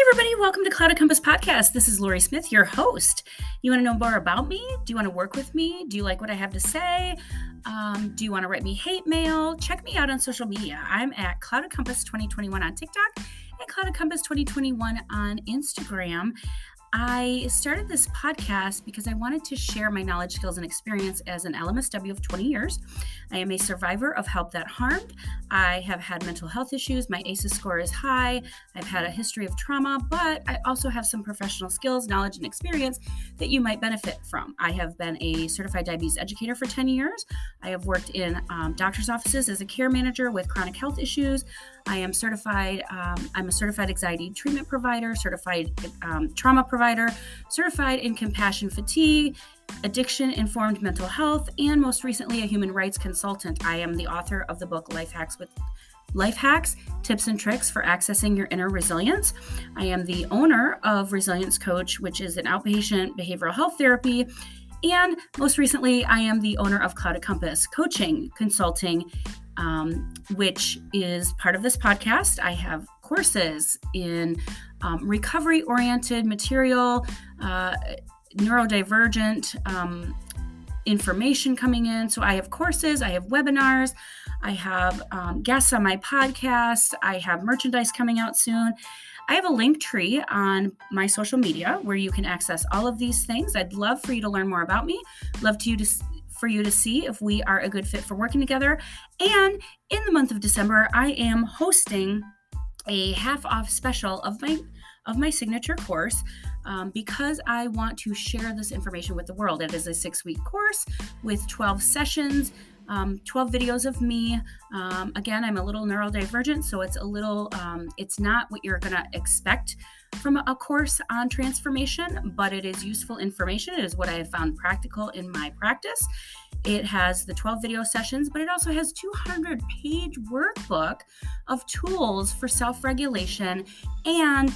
Hey, everybody, welcome to Clouded Compass Podcast. This is Lori Smith, your host. You want to know more about me? Do you want to work with me? Do you like what I have to say? Um, do you want to write me hate mail? Check me out on social media. I'm at Clouded Compass 2021 on TikTok and Clouded Compass 2021 on Instagram. I started this podcast because I wanted to share my knowledge, skills, and experience as an LMSW of 20 years. I am a survivor of help that harmed. I have had mental health issues. My ACEs score is high. I've had a history of trauma, but I also have some professional skills, knowledge, and experience that you might benefit from. I have been a certified diabetes educator for 10 years. I have worked in um, doctor's offices as a care manager with chronic health issues. I am certified, um, I'm a certified anxiety treatment provider, certified um, trauma provider, certified in compassion fatigue, addiction informed mental health, and most recently, a human rights consultant. I am the author of the book Life Hacks with Life Hacks Tips and Tricks for Accessing Your Inner Resilience. I am the owner of Resilience Coach, which is an outpatient behavioral health therapy. And most recently, I am the owner of Clouded Compass Coaching, Consulting, um, which is part of this podcast. I have courses in um, recovery oriented material, uh, neurodivergent um, information coming in. So I have courses, I have webinars, I have um, guests on my podcast, I have merchandise coming out soon. I have a Linktree on my social media where you can access all of these things. I'd love for you to learn more about me. Love to you to for you to see if we are a good fit for working together. And in the month of December, I am hosting a half off special of my of my signature course um, because I want to share this information with the world. It is a six week course with 12 sessions. Um, 12 videos of me. Um, again, I'm a little neurodivergent, so it's a little, um, it's not what you're to expect from a course on transformation, but it is useful information. It is what I have found practical in my practice. It has the 12 video sessions, but it also has 200 page workbook of tools for self-regulation and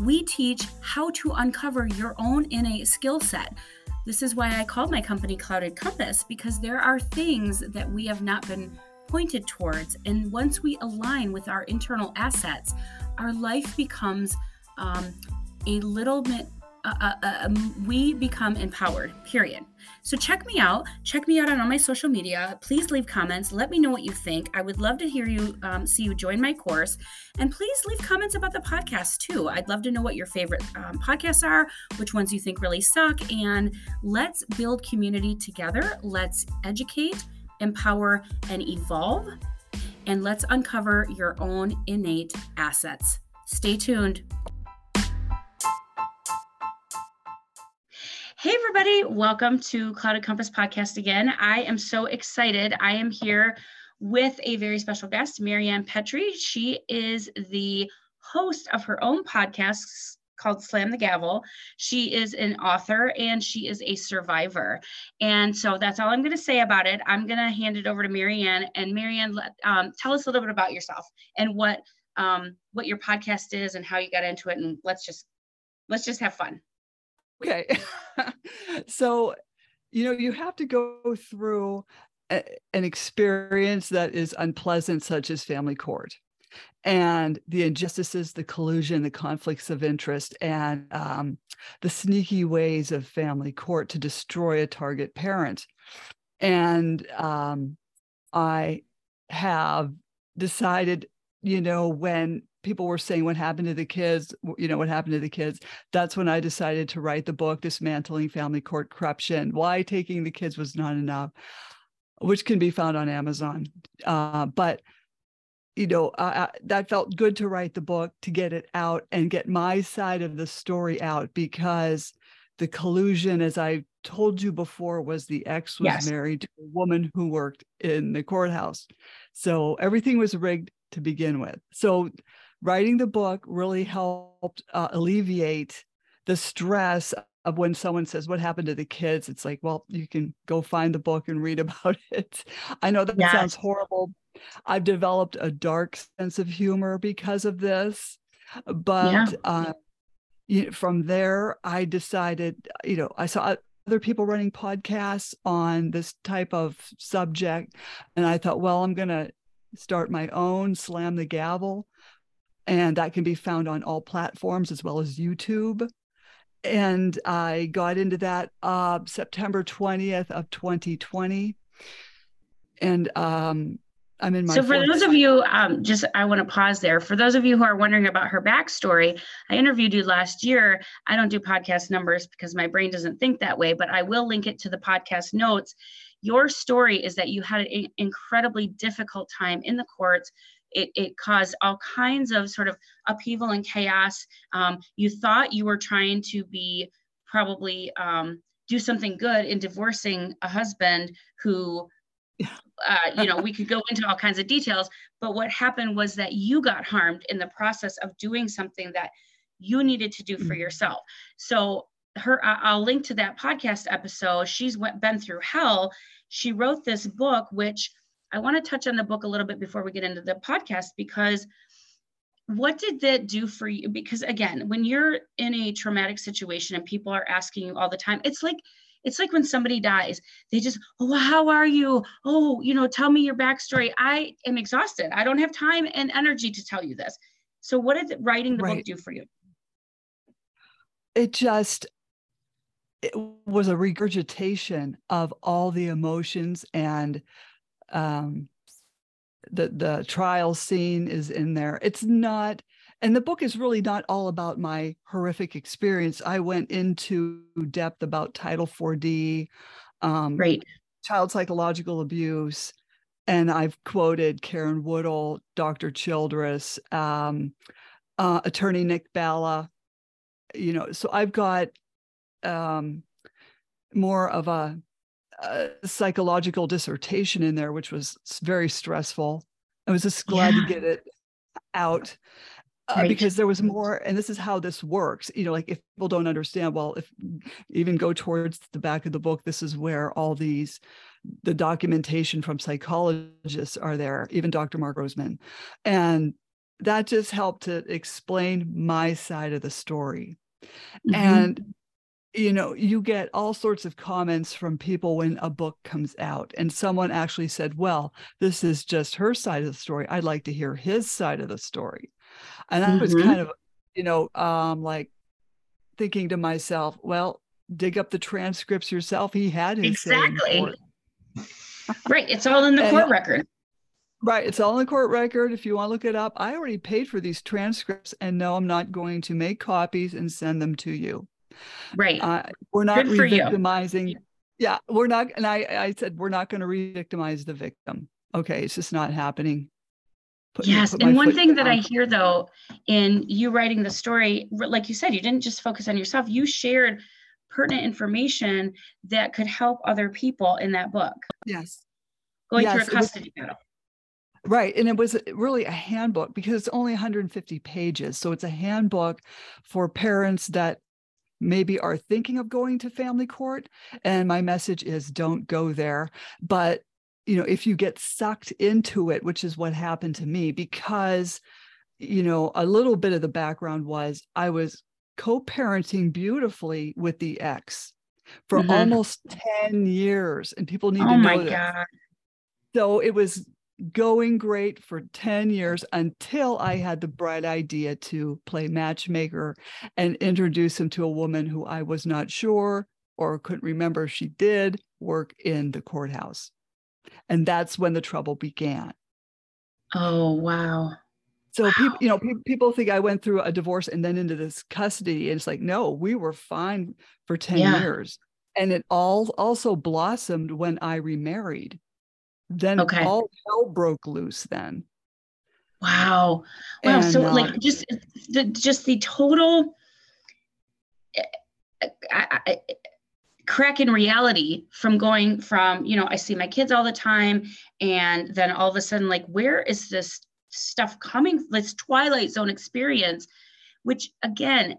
we teach how to uncover your own innate skill set. This is why I called my company Clouded Compass because there are things that we have not been pointed towards. And once we align with our internal assets, our life becomes um, a little bit uh, uh, uh, um, we become empowered period. So check me out. Check me out on all my social media. Please leave comments. Let me know what you think. I would love to hear you um, see you join my course. And please leave comments about the podcast too. I'd love to know what your favorite um, podcasts are which ones you think really suck. And let's build community together. Let's educate empower and evolve. And let's uncover your own innate assets. Stay tuned Hey, everybody, welcome to Clouded Compass Podcast again. I am so excited. I am here with a very special guest, Maryann Petri. She is the host of her own podcast called Slam the Gavel. She is an author and she is a survivor. And so that's all I'm going to say about it. I'm going to hand it over to Maryann. And Maryann, um, tell us a little bit about yourself and what um, what your podcast is and how you got into it. And let's just let's just have fun. Okay. so, you know, you have to go through a, an experience that is unpleasant, such as family court and the injustices, the collusion, the conflicts of interest, and um, the sneaky ways of family court to destroy a target parent. And um, I have decided, you know, when people were saying what happened to the kids? You know what happened to the kids? That's when i decided to write the book dismantling family court corruption why taking the kids was not enough which can be found on amazon. Uh, but you know that felt good to write the book to get it out and get my side of the story out because the collusion as i told you before was the ex was yes. married to a woman who worked in the courthouse. So everything was rigged to begin with. So writing the book really helped uh, alleviate the stress of when someone says what happened to the kids it's like well you can go find the book and read about it i know that yeah. sounds horrible i've developed a dark sense of humor because of this but yeah. uh, from there i decided you know i saw other people running podcasts on this type of subject and i thought well i'm going to start my own slam the gavel and that can be found on all platforms as well as YouTube. And I got into that uh, September 20th of 2020. And um, I'm in my. So, for those of you, um, just I want to pause there. For those of you who are wondering about her backstory, I interviewed you last year. I don't do podcast numbers because my brain doesn't think that way, but I will link it to the podcast notes. Your story is that you had an incredibly difficult time in the courts. It, it caused all kinds of sort of upheaval and chaos. Um, you thought you were trying to be probably um, do something good in divorcing a husband who uh, you know, we could go into all kinds of details, but what happened was that you got harmed in the process of doing something that you needed to do for mm-hmm. yourself. So her, I'll link to that podcast episode. She's went, been through hell. She wrote this book, which I want to touch on the book a little bit before we get into the podcast because what did that do for you? Because again, when you're in a traumatic situation and people are asking you all the time, it's like it's like when somebody dies, they just, oh, how are you? Oh, you know, tell me your backstory. I am exhausted. I don't have time and energy to tell you this. So, what did writing the right. book do for you? It just, it was a regurgitation of all the emotions and um, the the trial scene is in there. It's not and the book is really not all about my horrific experience. I went into depth about Title 4D, um, right. child psychological abuse, and I've quoted Karen Woodall, Dr. Childress, um, uh, Attorney Nick Bala. You know, so I've got um, more of a, a, psychological dissertation in there, which was very stressful. I was just glad yeah. to get it out uh, right. because there was more and this is how this works you know like if people don't understand well if even go towards the back of the book this is where all these the documentation from psychologists are there even dr mark grossman and that just helped to explain my side of the story mm-hmm. and you know you get all sorts of comments from people when a book comes out and someone actually said well this is just her side of the story i'd like to hear his side of the story and I mm-hmm. was kind of, you know, um, like thinking to myself, well, dig up the transcripts yourself. He had his exactly. right. It's all in the court record. Right. It's all in the court record. If you want to look it up, I already paid for these transcripts and no, I'm not going to make copies and send them to you. Right. Uh, we're not re-victimizing. Yeah, we're not. And I, I said, we're not going to re-victimize the victim. Okay. It's just not happening. Put, yes, and one thing down. that I hear though in you writing the story, like you said, you didn't just focus on yourself. You shared pertinent information that could help other people in that book. Yes. Going yes, through a custody battle. Right. And it was really a handbook because it's only 150 pages. So it's a handbook for parents that maybe are thinking of going to family court. And my message is don't go there. But you know if you get sucked into it which is what happened to me because you know a little bit of the background was i was co-parenting beautifully with the ex for mm-hmm. almost 10 years and people need oh to know this God. so it was going great for 10 years until i had the bright idea to play matchmaker and introduce him to a woman who i was not sure or couldn't remember she did work in the courthouse. And that's when the trouble began. Oh wow. So wow. people you know pe- people think i went through a divorce and then into this custody and it's like no we were fine for 10 yeah. years. And it all also blossomed when i remarried then okay. all hell broke loose then wow wow and, so uh, like just the just the total eh, I, I, crack in reality from going from you know i see my kids all the time and then all of a sudden like where is this stuff coming this twilight zone experience which again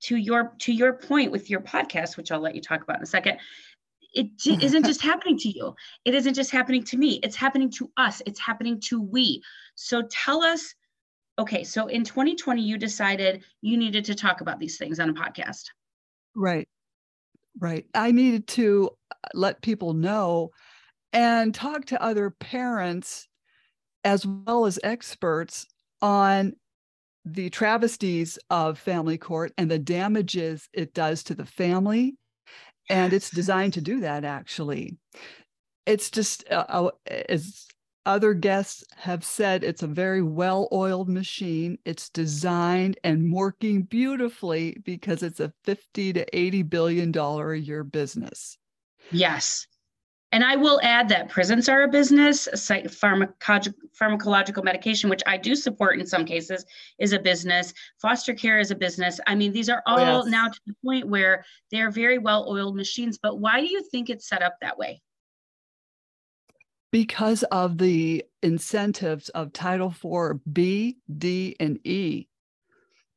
to your to your point with your podcast which i'll let you talk about in a second it isn't just happening to you. It isn't just happening to me. It's happening to us. It's happening to we. So tell us okay so in 2020 you decided you needed to talk about these things on a podcast. Right. Right. I needed to uh, let people know and talk to other parents as well as experts on the travesties of family court and the damages it does to the family. And it's designed to do that, actually. It's just, uh, uh, as other guests have said, it's a very well oiled machine. It's designed and working beautifully because it's a 50 to 80 billion dollar a year business. Yes. And I will add that prisons are a business, pharmacological medication, which I do support in some cases, is a business. Foster care is a business. I mean, these are oh, all yes. now to the point where they're very well oiled machines. But why do you think it's set up that way? Because of the incentives of Title IV B, D, and E.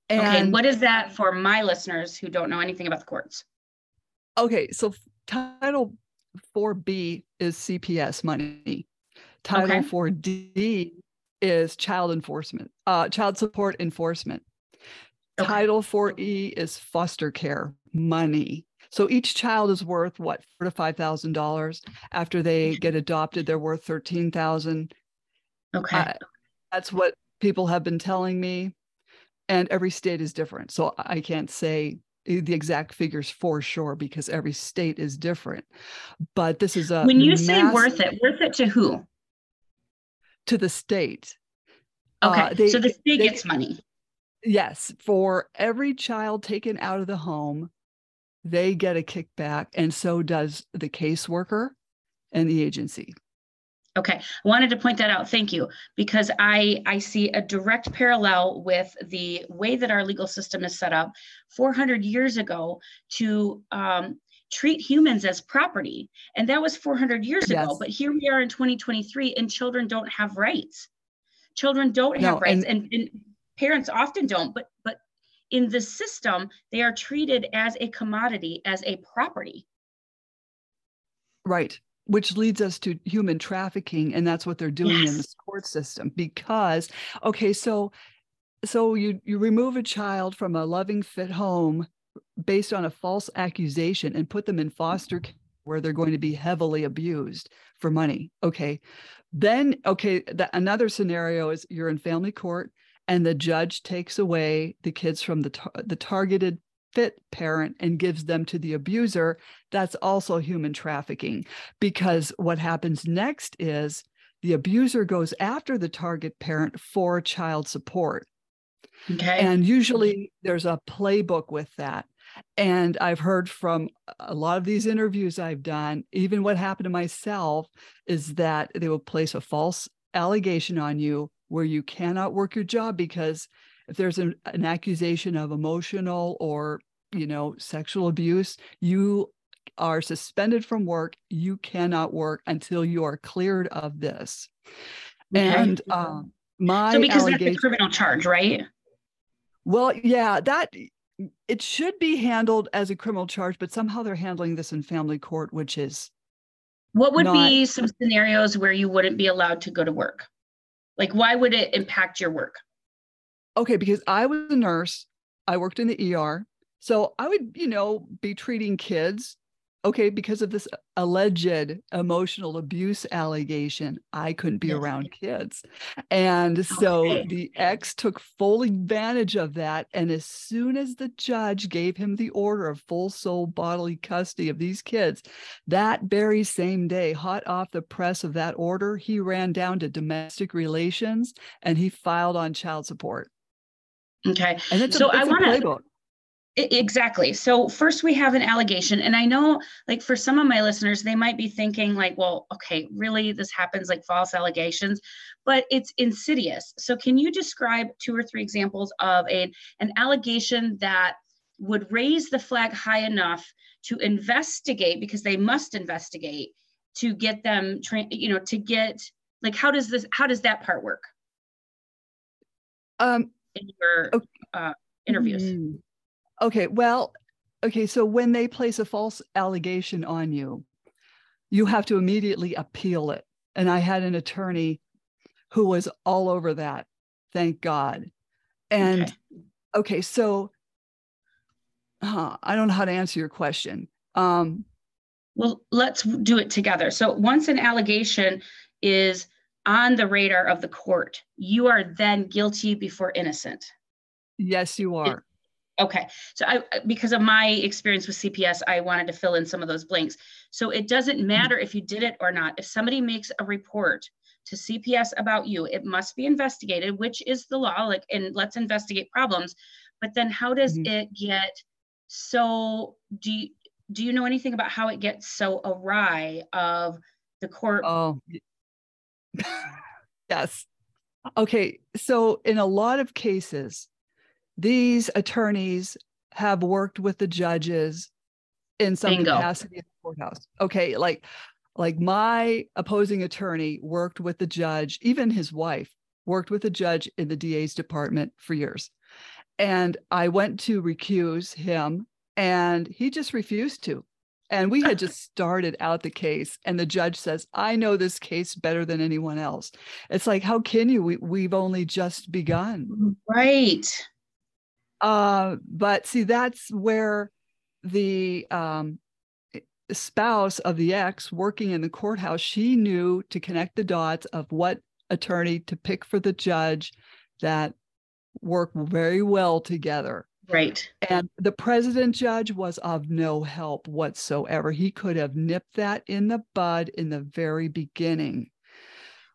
And okay, what is that for my listeners who don't know anything about the courts? Okay, so Title 4B is CPS money. Title okay. 4D is child enforcement, uh, child support enforcement. Okay. Title 4E is foster care money. So each child is worth what four to five thousand dollars. After they get adopted, they're worth thirteen thousand. Okay, uh, that's what people have been telling me, and every state is different. So I can't say the exact figures for sure because every state is different. But this is a when you say worth it, worth it to who? To the state. Okay, uh, they, so the state they, gets money. Yes, for every child taken out of the home, they get a kickback, and so does the caseworker and the agency. Okay, I wanted to point that out. Thank you, because I I see a direct parallel with the way that our legal system is set up 400 years ago to um, treat humans as property, and that was 400 years yes. ago. But here we are in 2023, and children don't have rights. Children don't have rights, and, and, and parents often don't. But but in the system, they are treated as a commodity, as a property. Right which leads us to human trafficking and that's what they're doing yes. in the court system because okay so so you you remove a child from a loving fit home based on a false accusation and put them in foster mm-hmm. care where they're going to be heavily abused for money okay then okay the, another scenario is you're in family court and the judge takes away the kids from the tar- the targeted fit parent and gives them to the abuser, that's also human trafficking. Because what happens next is the abuser goes after the target parent for child support. Okay. And usually there's a playbook with that. And I've heard from a lot of these interviews I've done, even what happened to myself is that they will place a false allegation on you where you cannot work your job because if there's an, an accusation of emotional or you know sexual abuse you are suspended from work you cannot work until you are cleared of this okay. and um, my so because that's a criminal charge right well yeah that it should be handled as a criminal charge but somehow they're handling this in family court which is what would not, be some scenarios where you wouldn't be allowed to go to work like why would it impact your work okay, because I was a nurse, I worked in the ER. So I would, you know, be treating kids. Okay, because of this alleged emotional abuse allegation, I couldn't be yes. around kids. And so the ex took full advantage of that. And as soon as the judge gave him the order of full sole bodily custody of these kids, that very same day, hot off the press of that order, he ran down to domestic relations and he filed on child support. Okay. And it's so I want to Exactly. So first we have an allegation and I know like for some of my listeners they might be thinking like well okay really this happens like false allegations but it's insidious. So can you describe two or three examples of a an allegation that would raise the flag high enough to investigate because they must investigate to get them train you know to get like how does this how does that part work? Um in your okay. uh, interviews? Okay, well, okay, so when they place a false allegation on you, you have to immediately appeal it. And I had an attorney who was all over that, thank God. And okay, okay so uh, I don't know how to answer your question. Um, well, let's do it together. So once an allegation is on the radar of the court, you are then guilty before innocent. Yes, you are. Okay. So I because of my experience with CPS, I wanted to fill in some of those blanks. So it doesn't mm-hmm. matter if you did it or not. If somebody makes a report to CPS about you, it must be investigated, which is the law, like and let's investigate problems. But then how does mm-hmm. it get so do you do you know anything about how it gets so awry of the court Oh yes. Okay. So in a lot of cases, these attorneys have worked with the judges in some Bingo. capacity in the courthouse. Okay, like like my opposing attorney worked with the judge, even his wife worked with the judge in the DA's department for years. And I went to recuse him and he just refused to. And we had just started out the case, and the judge says, I know this case better than anyone else. It's like, how can you? We, we've only just begun. Right. Uh, but see, that's where the um, spouse of the ex working in the courthouse, she knew to connect the dots of what attorney to pick for the judge that work very well together. Right. And the president judge was of no help whatsoever. He could have nipped that in the bud in the very beginning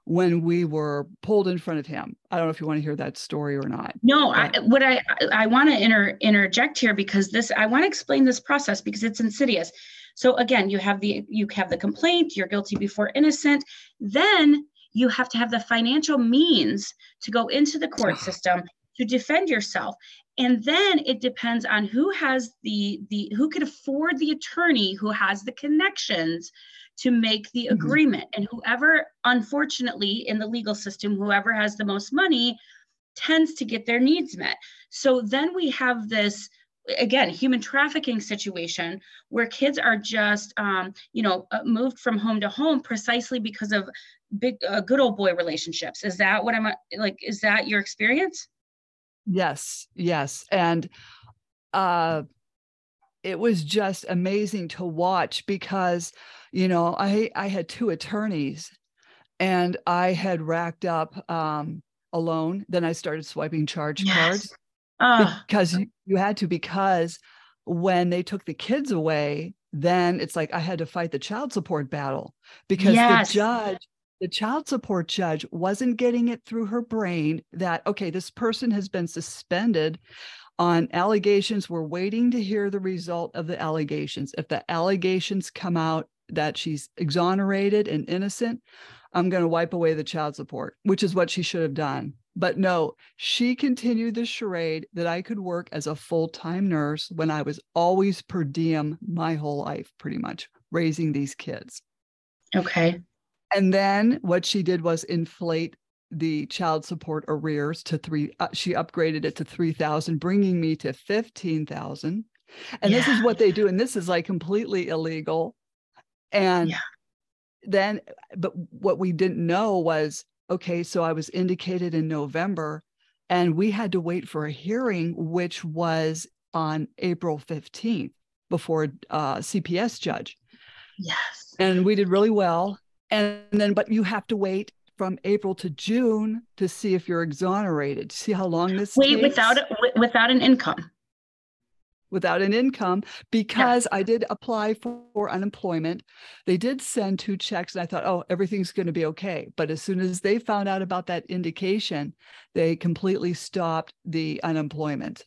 when we were pulled in front of him. I don't know if you want to hear that story or not. No, I, what I I want to inter, interject here because this I want to explain this process because it's insidious. So again, you have the you have the complaint, you're guilty before innocent, then you have to have the financial means to go into the court system to defend yourself and then it depends on who has the the who can afford the attorney who has the connections to make the mm-hmm. agreement. And whoever unfortunately in the legal system whoever has the most money tends to get their needs met. So then we have this again human trafficking situation where kids are just um, you know uh, moved from home to home precisely because of big uh, good old boy relationships. Is that what i'm like is that your experience Yes, yes. And uh it was just amazing to watch because you know i i had two attorneys and i had racked up um a loan then i started swiping charge yes. cards uh. because you had to because when they took the kids away then it's like i had to fight the child support battle because yes. the judge the child support judge wasn't getting it through her brain that, okay, this person has been suspended on allegations. We're waiting to hear the result of the allegations. If the allegations come out that she's exonerated and innocent, I'm going to wipe away the child support, which is what she should have done. But no, she continued the charade that I could work as a full time nurse when I was always per diem my whole life, pretty much raising these kids. Okay. And then what she did was inflate the child support arrears to three. Uh, she upgraded it to 3,000, bringing me to 15,000. And yeah. this is what they do. And this is like completely illegal. And yeah. then, but what we didn't know was okay, so I was indicated in November and we had to wait for a hearing, which was on April 15th before uh, CPS judge. Yes. And we did really well and then but you have to wait from April to June to see if you're exonerated. See how long this wait takes? without without an income. Without an income, because yeah. I did apply for, for unemployment. They did send two checks, and I thought, oh, everything's going to be okay. But as soon as they found out about that indication, they completely stopped the unemployment.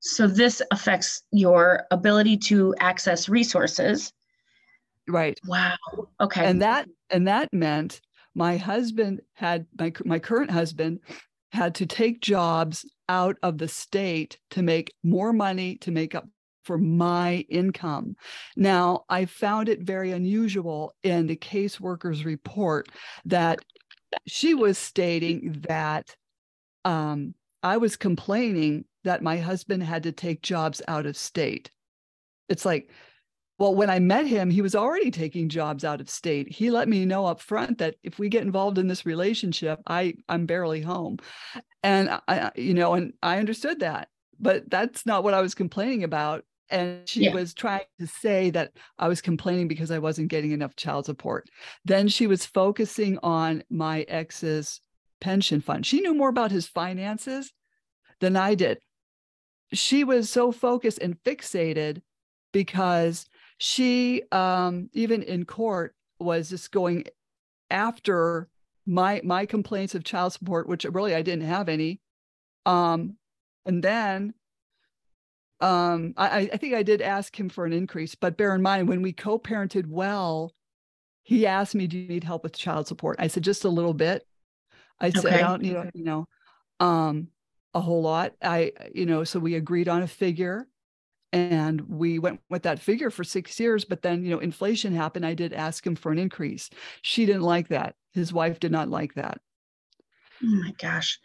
So this affects your ability to access resources Right. Wow. Okay. And that and that meant my husband had my my current husband had to take jobs out of the state to make more money to make up for my income. Now, I found it very unusual in the caseworker's report that she was stating that um, I was complaining that my husband had to take jobs out of state. It's like well, when I met him, he was already taking jobs out of state. He let me know up front that if we get involved in this relationship, I I'm barely home. And I you know, and I understood that. But that's not what I was complaining about. And she yeah. was trying to say that I was complaining because I wasn't getting enough child support. Then she was focusing on my ex's pension fund. She knew more about his finances than I did. she was so focused and fixated because she um even in court was just going after my my complaints of child support which really I didn't have any. Um and then um I I think I did ask him for an increase but bear in mind when we co-parented well he asked me do you need help with child support? I said just a little bit. I said I don't need you know um a whole lot. I you know so we agreed on a figure and we went with that figure for six years but then you know inflation happened i did ask him for an increase. She didn't like that. His wife did not like that. Oh my gosh.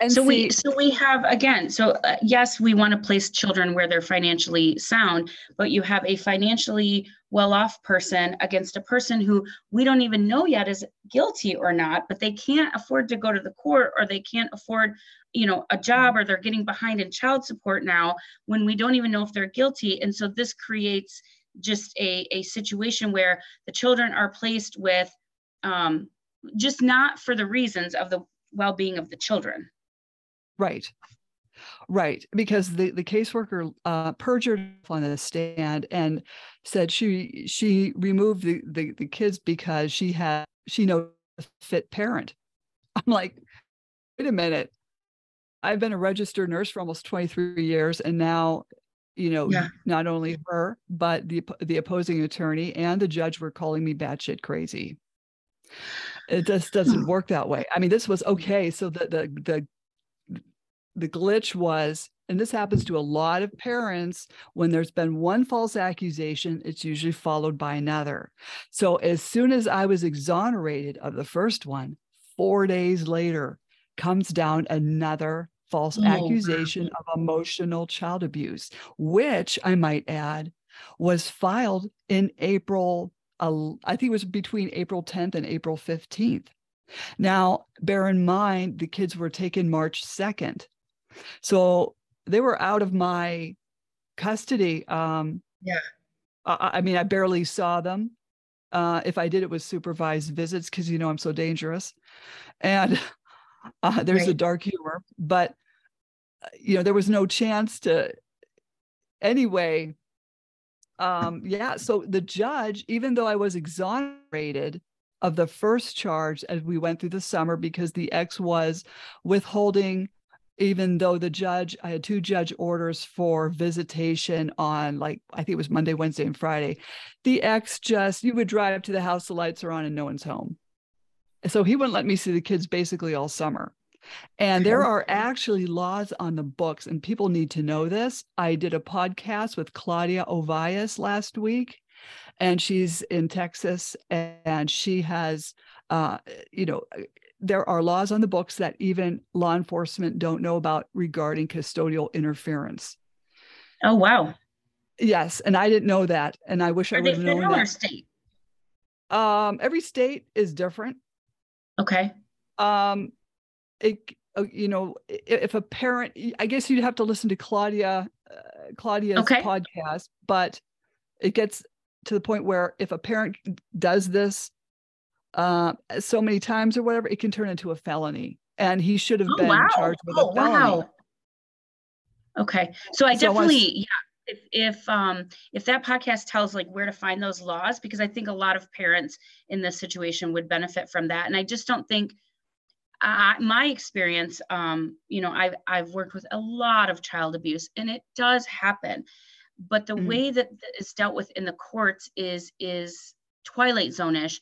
And so see, we so we have again so uh, yes we want to place children where they're financially sound but you have a financially well-off person against a person who we don't even know yet is guilty or not but they can't afford to go to the court or they can't afford you know a job or they're getting behind in child support now when we don't even know if they're guilty and so this creates just a, a situation where the children are placed with um, just not for the reasons of the well-being of the children Right. Right, because the the caseworker uh, perjured on the stand and said she she removed the, the the kids because she had she knows fit parent. I'm like, wait a minute, I've been a registered nurse for almost 23 years, and now, you know, yeah. not only her but the the opposing attorney and the judge were calling me batshit crazy. It just doesn't hmm. work that way. I mean, this was okay. So the the the the glitch was, and this happens to a lot of parents, when there's been one false accusation, it's usually followed by another. So as soon as I was exonerated of the first one, four days later comes down another false oh, accusation of emotional child abuse, which I might add was filed in April, uh, I think it was between April 10th and April 15th. Now, bear in mind, the kids were taken March 2nd. So they were out of my custody. Um, yeah. I, I mean, I barely saw them. Uh, if I did, it was supervised visits because you know I'm so dangerous, and uh, there's right. a dark humor. But uh, you know, there was no chance to. Anyway, um, yeah. So the judge, even though I was exonerated of the first charge as we went through the summer, because the ex was withholding even though the judge, I had two judge orders for visitation on like, I think it was Monday, Wednesday, and Friday. The ex just, you would drive to the house, the lights are on, and no one's home. So he wouldn't let me see the kids basically all summer. And there are actually laws on the books, and people need to know this. I did a podcast with Claudia Ovias last week, and she's in Texas, and she has, uh, you know, there are laws on the books that even law enforcement don't know about regarding custodial interference. Oh wow. Yes, and I didn't know that, and I wish are I would have known that. state? Um, every state is different. Okay. Um, it uh, you know if a parent, I guess you'd have to listen to Claudia, uh, Claudia's okay. podcast, but it gets to the point where if a parent does this uh, so many times or whatever, it can turn into a felony. And he should have oh, been wow. charged with oh, a felony. Wow. Okay. So I so definitely, yeah. If, if um if that podcast tells like where to find those laws because i think a lot of parents in this situation would benefit from that. And i just don't think I, my experience um you know i've i've worked with a lot of child abuse and it does happen. But the mm-hmm. way that it's dealt with in the courts is is twilight zone-ish.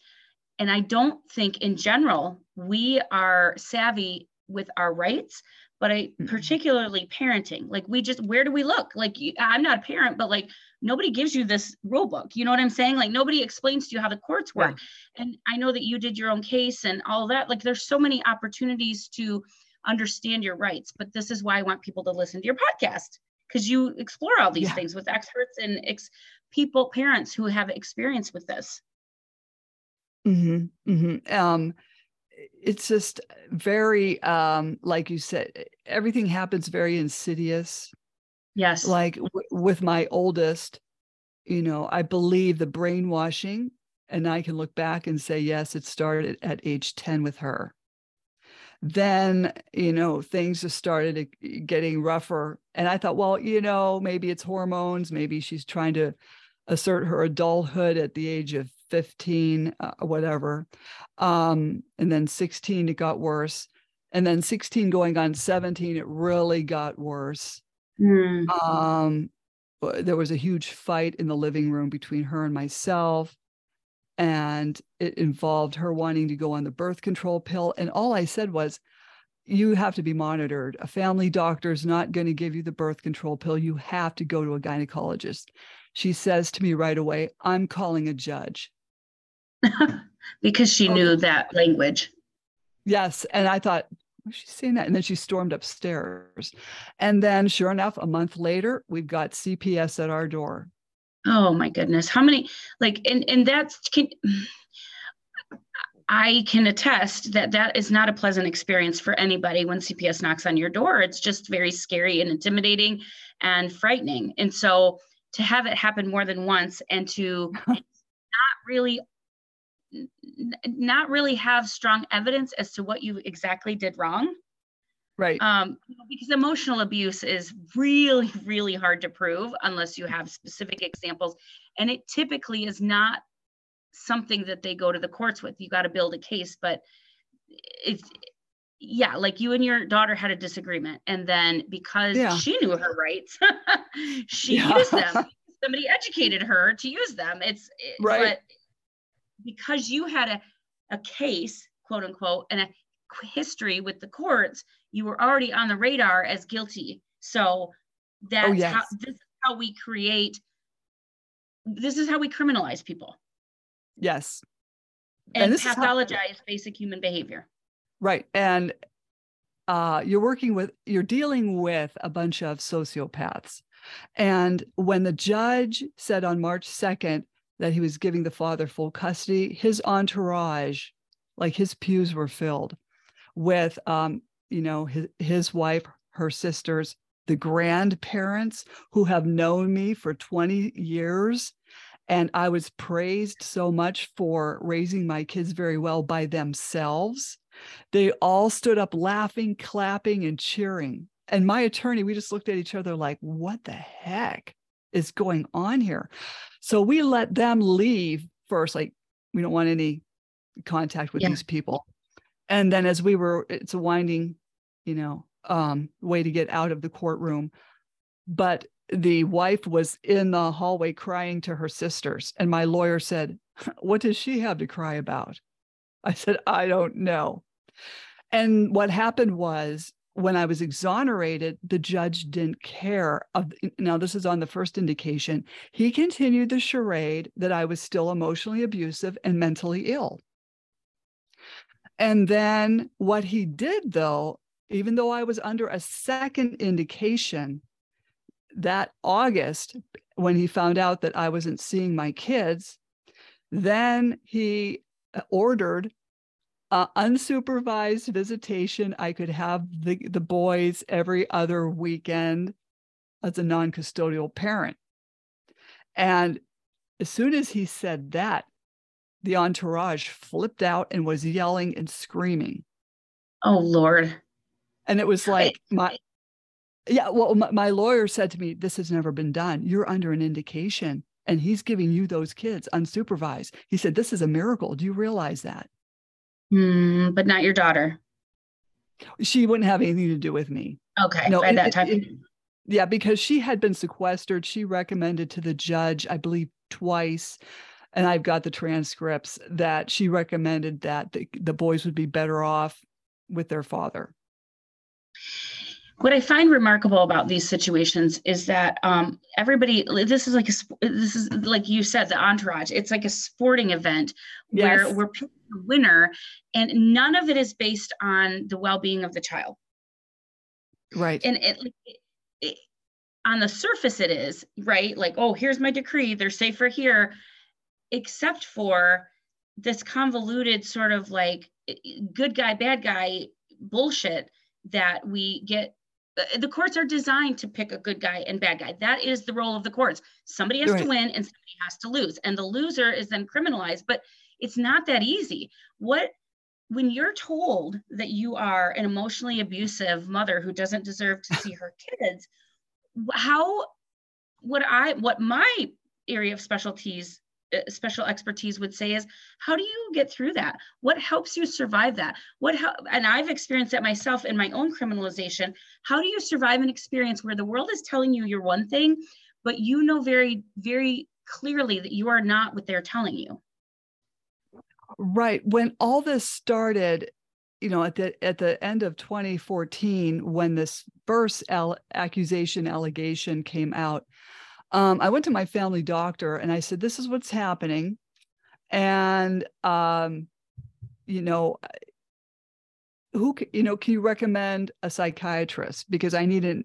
And I don't think in general we are savvy with our rights, but I mm-hmm. particularly parenting. Like we just, where do we look? Like I'm not a parent, but like nobody gives you this rule book. You know what I'm saying? Like nobody explains to you how the courts work. Yeah. And I know that you did your own case and all that. Like there's so many opportunities to understand your rights. But this is why I want people to listen to your podcast because you explore all these yeah. things with experts and ex- people, parents who have experience with this. Mm-hmm, mm-hmm. Um, it's just very, um, like you said, everything happens very insidious. Yes. Like w- with my oldest, you know, I believe the brainwashing, and I can look back and say, yes, it started at age 10 with her. then you know things just started getting rougher and i thought well you know maybe it's hormones maybe she's trying to assert her adulthood at the age of 15 uh, whatever um, and then 16 it got worse and then 16 going on 17 it really got worse. Mm. um, there was a huge fight in the living room between her and myself and it involved her wanting to go on the birth control pill and all i said was you have to be monitored. A family doctor is not going to give you the birth control pill. You have to go to a gynecologist. She says to me right away i'm calling a judge because she knew that language. Yes and i thought she's saying that? And then she stormed upstairs. And then sure enough a month later we've got cps at our door. Oh my goodness. How many like and and that's can I can attest that that is not a pleasant experience for anybody when CPS knocks on your door. It's just very scary and intimidating and frightening. And so to have it happen more than once and to not really not really have strong evidence as to what you exactly did wrong. Right. Um, because emotional abuse is really really hard to prove unless you have specific examples. And it typically is not something that they go to the courts with. You got to build a case but it's yeah like you and your daughter had a disagreement and then because yeah. she knew her rights she yeah. used them. Somebody educated her to use them. It's right because you had a, a case quote unquote and a history with the courts you were already on the radar as guilty. So that's oh, yes. how this is how we create this is how we criminalize people. Yes. And, and pathologize how, basic human behavior. Right. And uh, you're working with you're dealing with a bunch of sociopaths. And when the judge said on march 2nd that he was giving the father full custody his entourage like his pews were filled with um, you know his, his wife her sisters the grandparents who have known me for 20 years. And i was praised so much for raising my kids very well by themselves. They all stood up laughing clapping and cheering. And my attorney we just looked at each other like what the heck is going on here. So we let them leave first like we don't want any contact with yeah. these people. And then as we were it's a winding you know um, way to get out of the courtroom. But the wife was in the hallway crying to her sisters. And my lawyer said what does she have to cry about? I said i don't know. And what happened was when I was exonerated, the judge didn't care. Of, now, this is on the first indication. He continued the charade that I was still emotionally abusive and mentally ill. And then what he did, though, even though I was under a second indication that August, when he found out that I wasn't seeing my kids, then he uh, ordered uh, unsupervised visitation. I could have the, the boys every other weekend as a non custodial parent. And as soon as he said that, the entourage flipped out and was yelling and screaming. Oh, Lord. And it was like, my, yeah, well, my, my lawyer said to me, This has never been done. You're under an indication, and he's giving you those kids unsupervised. He said, This is a miracle. Do you realize that? Mm, but not your daughter. She wouldn't have anything to do with me. Okay. No, by that time. It, yeah, because she had been sequestered. She recommended to the judge, I believe, twice and I've got the transcripts that she recommended that the, the boys would be better off with their father. What I find remarkable about these situations is that um, everybody, this is like a, this is like you said, the entourage. It's like a sporting event yes. where we're picking a winner, and none of it is based on the well-being of the child. Right. And it, it, it on the surface, it is right. Like, oh, here's my decree. They're safer here except for this convoluted sort of like good guy, bad guy bullshit that we get. The courts are designed to pick a good guy and bad guy. That is the role of the courts. Somebody has right. to win and somebody has to lose. And the loser is then criminalized, but it's not that easy. What when you're told that you are an emotionally abusive mother who doesn't deserve to see her kids, how would I what my area of specialties uh, special expertise would say is how do you get through that? What helps you survive that? What how and i've experienced that myself in my own criminalization. How do you survive an experience where the world is telling you you're one thing but you know very very clearly that you are not what they're telling you? Right. When all this started you know at the at the end of 2014 when this first accusation allegation came out um, I went to my family doctor and I said, "This is what's happening," and um, you know, who you know, can you recommend a psychiatrist because I need an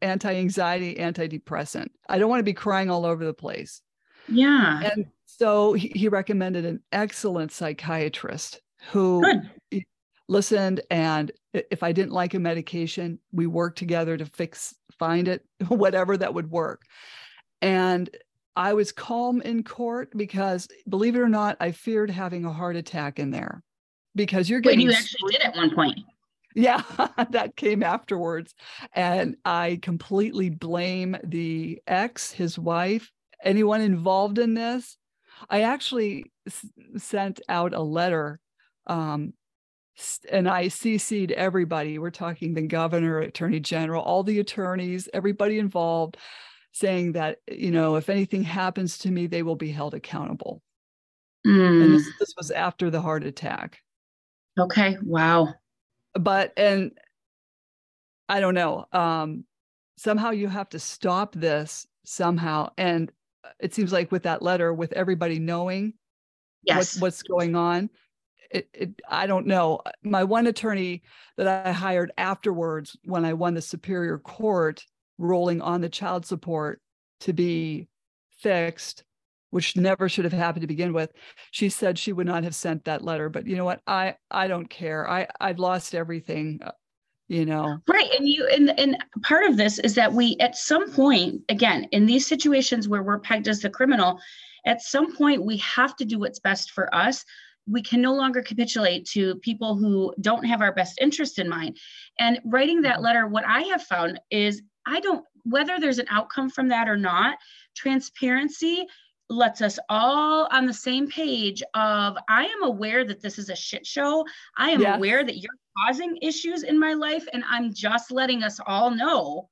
anti-anxiety antidepressant. I don't want to be crying all over the place. Yeah. And so he, he recommended an excellent psychiatrist who Good. listened and if I didn't like a medication, we worked together to fix find it whatever that would work. And I was calm in court because, believe it or not, I feared having a heart attack in there because you're getting. When you actually did at one point. Yeah, that came afterwards. And I completely blame the ex, his wife, anyone involved in this. I actually s- sent out a letter um, and I CC'd everybody. We're talking the governor, attorney general, all the attorneys, everybody involved saying that you know if anything happens to me they will be held accountable mm. and this, mm. this was after the heart attack okay wow but and i don't know um somehow you have to stop this somehow and it seems like with that letter with everybody knowing yes. what, what's going on it, it, i don't know my one attorney that i hired afterwards when i won the superior court rolling on the child support to be fixed which never should have happened to begin with. She said she would not have sent that letter but you know what? I i don't care. I i've lost everything uh, you know? Right and you and and part of this is that we at some point again in these situations where we're pegged as the criminal at some point we have to do what's best for us. We can no longer capitulate to people who don't have our best interest in mind. And writing that mm-hmm. letter what i have found is I don't, whether there's an outcome from that or not, transparency lets us all on the same page of I am aware that this is a shit show. I am yes. aware that you're causing issues in my life and I'm just letting us all know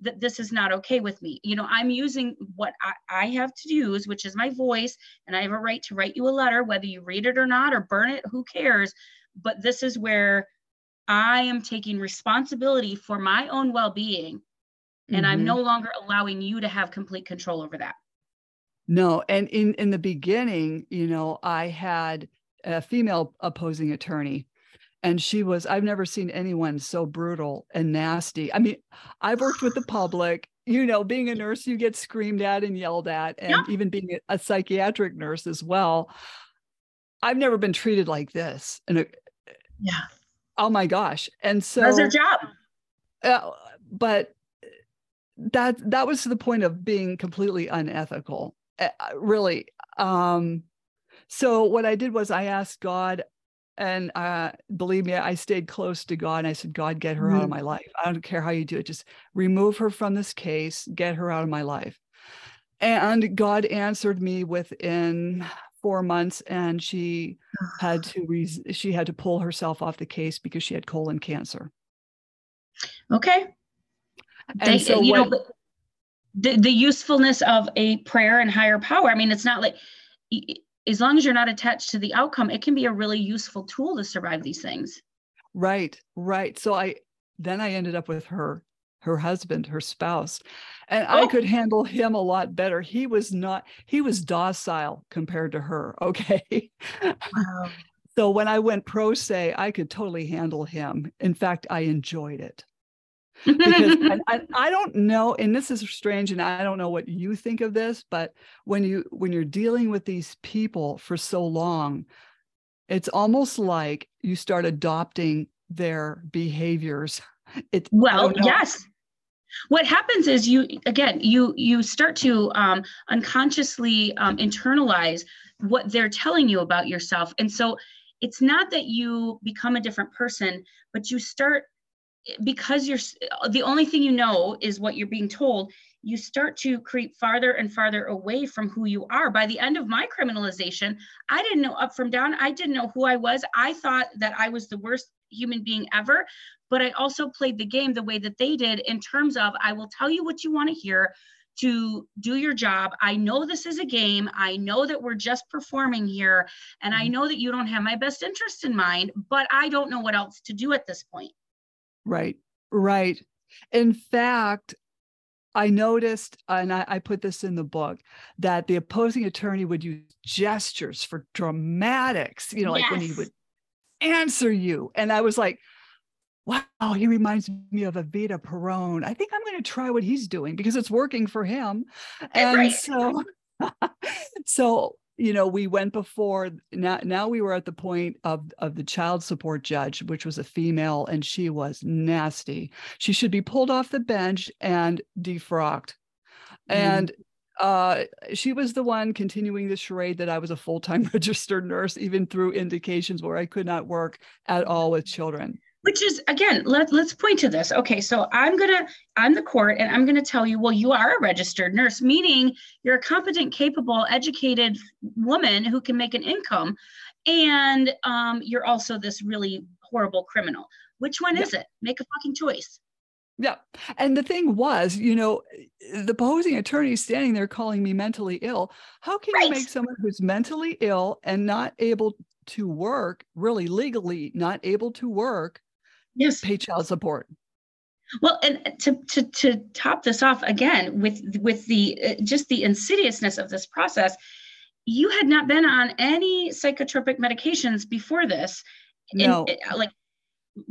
that this is not okay with me. You know, I'm using what I, I have to use, which is my voice, and I have a right to write you a letter, whether you read it or not or burn it, who cares? But this is where I am taking responsibility for my own well being. And mm-hmm. I'm no longer allowing you to have complete control over that. No. And in, in the beginning, you know, I had a female opposing attorney and she was i've never seen anyone so brutal and nasty i mean i've worked with the public you know being a nurse you get screamed at and yelled at and yeah. even being a, a, psychiatric nurse as well i've never been treated like this and yeah oh my gosh. And so that's their job? uh, but that that was to the point of being completely unethical uh, really. Um so what i did was i asked god and uh believe me i stayed close to god and i said god get her mm-hmm. out of mm-hmm. my life. I don't care how you do it. Just remove her from this case. Get her out of my life. And god answered me within four months and she had to re- she had to pull herself off the case because she had colon cancer. Okay. And they, so you when, know the, the usefulness of a prayer and higher power i mean it's not like as long as you're not attached to the outcome it can be a really useful tool to survive these things. Right right. So i then i ended up with her her husband, her spouse. And oh. I could handle him a lot better. He was not, he was docile compared to her. Okay. Wow. so when I went pro se, I could totally handle him. In fact, I enjoyed it. because I, I, don't know and this is strange and i don't know what you think of this but when you when you're dealing with these people for so long it's almost like you start adopting their behaviors it well yes what happens is you again you you start to um, unconsciously um, internalize what they're telling you about yourself. And so it's not that you become a different person, but you start because you're the only thing you know is what you're being told you start to creep farther and farther away from who you are. By the end of my criminalization i didn't know up from down. I didn't know who i was. I thought that i was the worst human being ever but i also played the game the way that they did in terms of i will tell you what you want to hear to do your job. I know this is a game. I know that we're just performing here. And I mm-hmm. know that you don't have my best interest in mind, but I don't know what else to do at this point. Right, right. In fact, I noticed, and I, I, put this in the book, that the opposing attorney would use gestures for dramatics, you know, like when he would answer you. And I was like, wow, he reminds me of Evita Perón. I think I'm going to try what he's doing because it's working for him. And right. so, so you know we went before now now we were at the point of of the child support judge which was a female and she was nasty she should be pulled off the bench and defrocked mm. and uh, she was the one continuing the charade that I was a full time registered nurse, even through indications where I could not work at all with children. Which is again let, let's point to this. Okay so i'm gonna i'm the court and i'm gonna tell you well you are a registered nurse meaning you're a competent capable educated woman who can make an income and um, you're also this really horrible criminal. Which one is it? Make a fucking choice yeah. And the thing was, you know, the opposing attorney standing there calling me mentally ill. How can right. you make someone who's mentally ill and not able to work, really legally not able to work, yes pay child support well and to to to top this off again with with the uh, just the insidiousness of this process you had not been on any psychotropic medications before this no. And, uh, like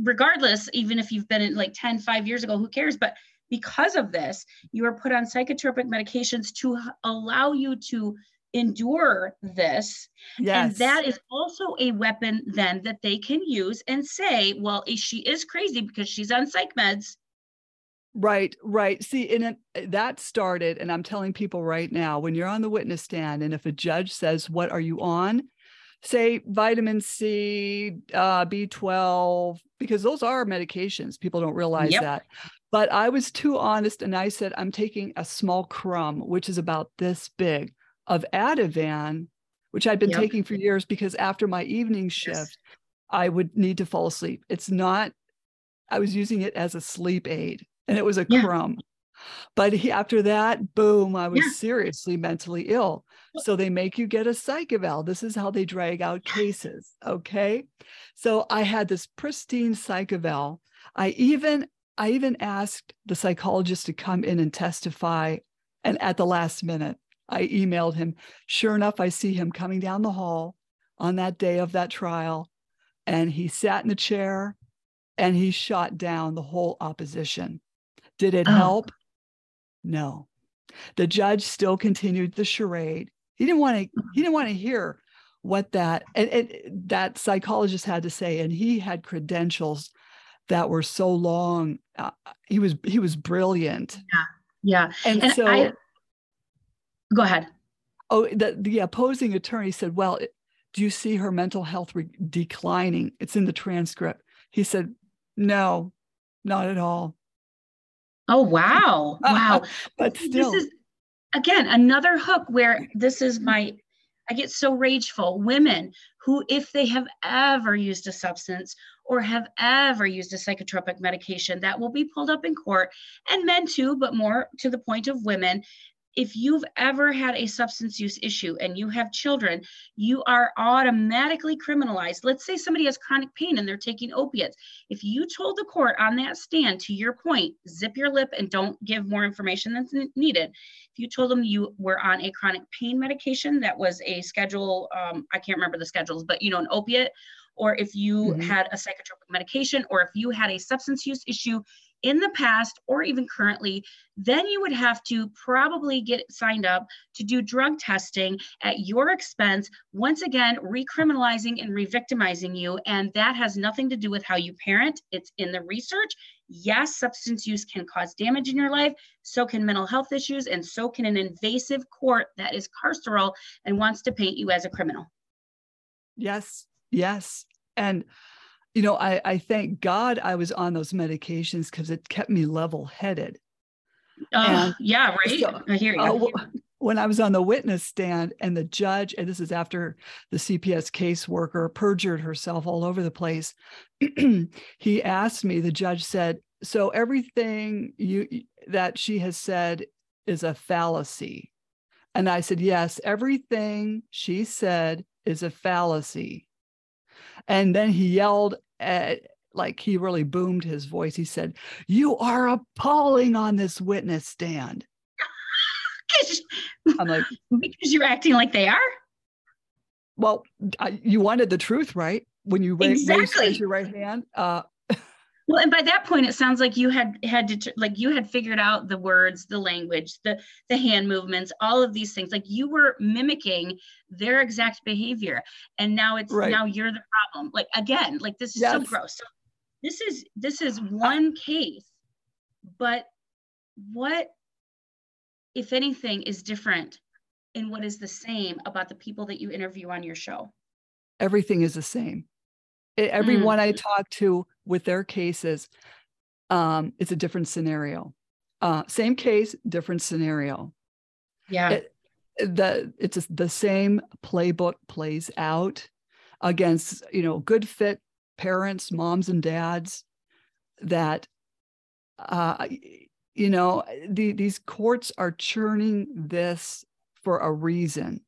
regardless even if you've been in like 10 5 years ago who cares but because of this you are put on psychotropic medications to allow you to endure this. Yes. And that is also a weapon then that they can use and say, well, eh, she is crazy because she's on psych meds. Right, right. See, and that started, and I'm telling people right now when you're on the witness stand, and if a judge says, What are you on? Say vitamin C, uh, B12, because those are medications. People don't realize yep. that. But I was too honest and I said, I'm taking a small crumb, which is about this big of Ativan, which I'd been yep. taking for years because after my evening shift, yes. I would need to fall asleep. It's not, I was using it as a sleep aid and it was a yeah. crumb. But he, after that, boom, I was yeah. seriously mentally ill. So they make you get a psych eval. This is how they drag out cases. Okay. So I had this pristine psych eval. I even I even asked the psychologist to come in and testify and at the last minute. I emailed him. Sure enough, I see him coming down the hall on that day of that trial. And he sat in the chair and he shot down the whole opposition. Did it oh. help? No. The judge still continued the charade. He didn't want to, mm-hmm. he didn't want to hear what that and, and that psychologist had to say. And he had credentials that were so long. Uh, he was he was brilliant. Yeah. Yeah. And, and so I, Go ahead. Oh, the, the opposing attorney said, Well, do you see her mental health re- declining? It's in the transcript. He said, No, not at all. Oh, wow. Uh, uh, wow. but still. This is, again, another hook where this is my, I get so rageful. Women who, if they have ever used a substance or have ever used a psychotropic medication, that will be pulled up in court, and men too, but more to the point of women if you've ever had a substance use issue and you have children, you are automatically criminalized. Let's say somebody has chronic pain and they're taking opiates. If you told the court on that stand, to your point, zip your lip and don't give more information than needed. If you told them you were on a chronic pain medication that was a schedule, um, I can't remember the schedules, but you know, an opiate, or if you mm-hmm. had a psychotropic medication, or if you had a substance use issue in the past or even currently, then you would have to probably get signed up to do drug testing at your expense, once again, recriminalizing and re-victimizing you. And that has nothing to do with how you parent. It's in the research. Yes, substance use can cause damage in your life. So can mental health issues, and so can an invasive court that is carceral and wants to paint you as a criminal. Yes, Yes. And, you know, I, I thank God I was on those medications because it kept me level headed. Uh, yeah, right. So, I hear you. Uh, when I was on the witness stand and the judge, and this is after the CPS caseworker perjured herself all over the place, he asked me, the judge said, So everything you that she has said is a fallacy. And I said, Yes, everything she said is a fallacy. And then he yelled at, like he really boomed his voice. He said, You are appalling on this witness stand. I'm like, because you're acting like they are. Well, I, you wanted the truth, right? When you exactly. raised your right hand. Uh, well, and by that point, it sounds like you had had to like you had figured out the words, the language, the the hand movements, all of these things. Like you were mimicking their exact behavior, and now it's right. now you're the problem. Like again, like this is yes. so gross. So this is this is one case, but what if anything, is different in what is the same about the people that you interview on your show? Everything is the same. Everyone mm. I talk to with their cases, um, it's a different scenario. Uh, same case, different scenario. Yeah. It, the it's the same playbook plays out against you know good fit parents moms and dads that uh, you know the, these courts are churning this for a reason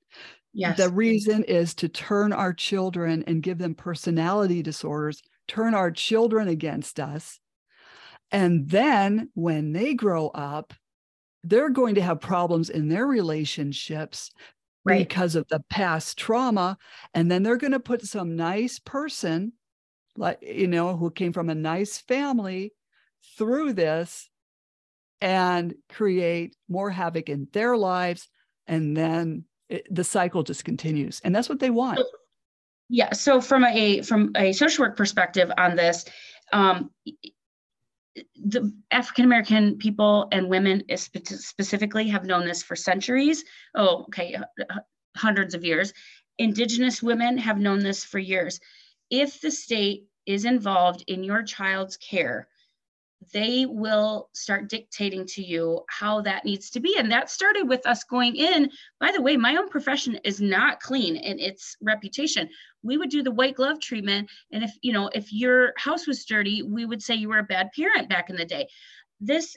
yes. the reason is to turn our children and give them personality disorders turn our children against us and then when they grow up they're going to have problems in their relationships right. because of the past trauma and then they're going to put some nice person like you know who came from a nice family through this and create more havoc in their lives and then it, the cycle just continues and that's what they want yeah so from a from a social work perspective on this um, the African American people and women specifically have known this for centuries. Oh, okay, hundreds of years. Indigenous women have known this for years. If the state is involved in your child's care, they will start dictating to you how that needs to be. And that started with us going in. By the way, my own profession is not clean in its reputation. We would do the white glove treatment. And if, you know, if your house was dirty, we would say you were a bad parent back in the day. This,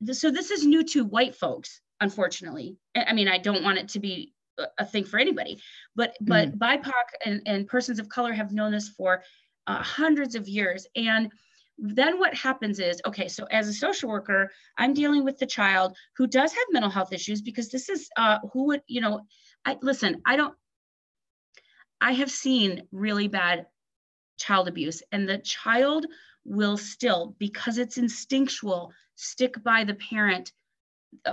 this so this is new to white folks, unfortunately. I mean, I don't want it to be a thing for anybody, but but mm. BIPOC and, and persons of color have known this for uh, hundreds of years. And then what happens is okay so as a social worker i'm dealing with the child who does have mental health issues because this is uh, who would you know i listen i don't i have seen really bad child abuse and the child will still because it's instinctual stick by the parent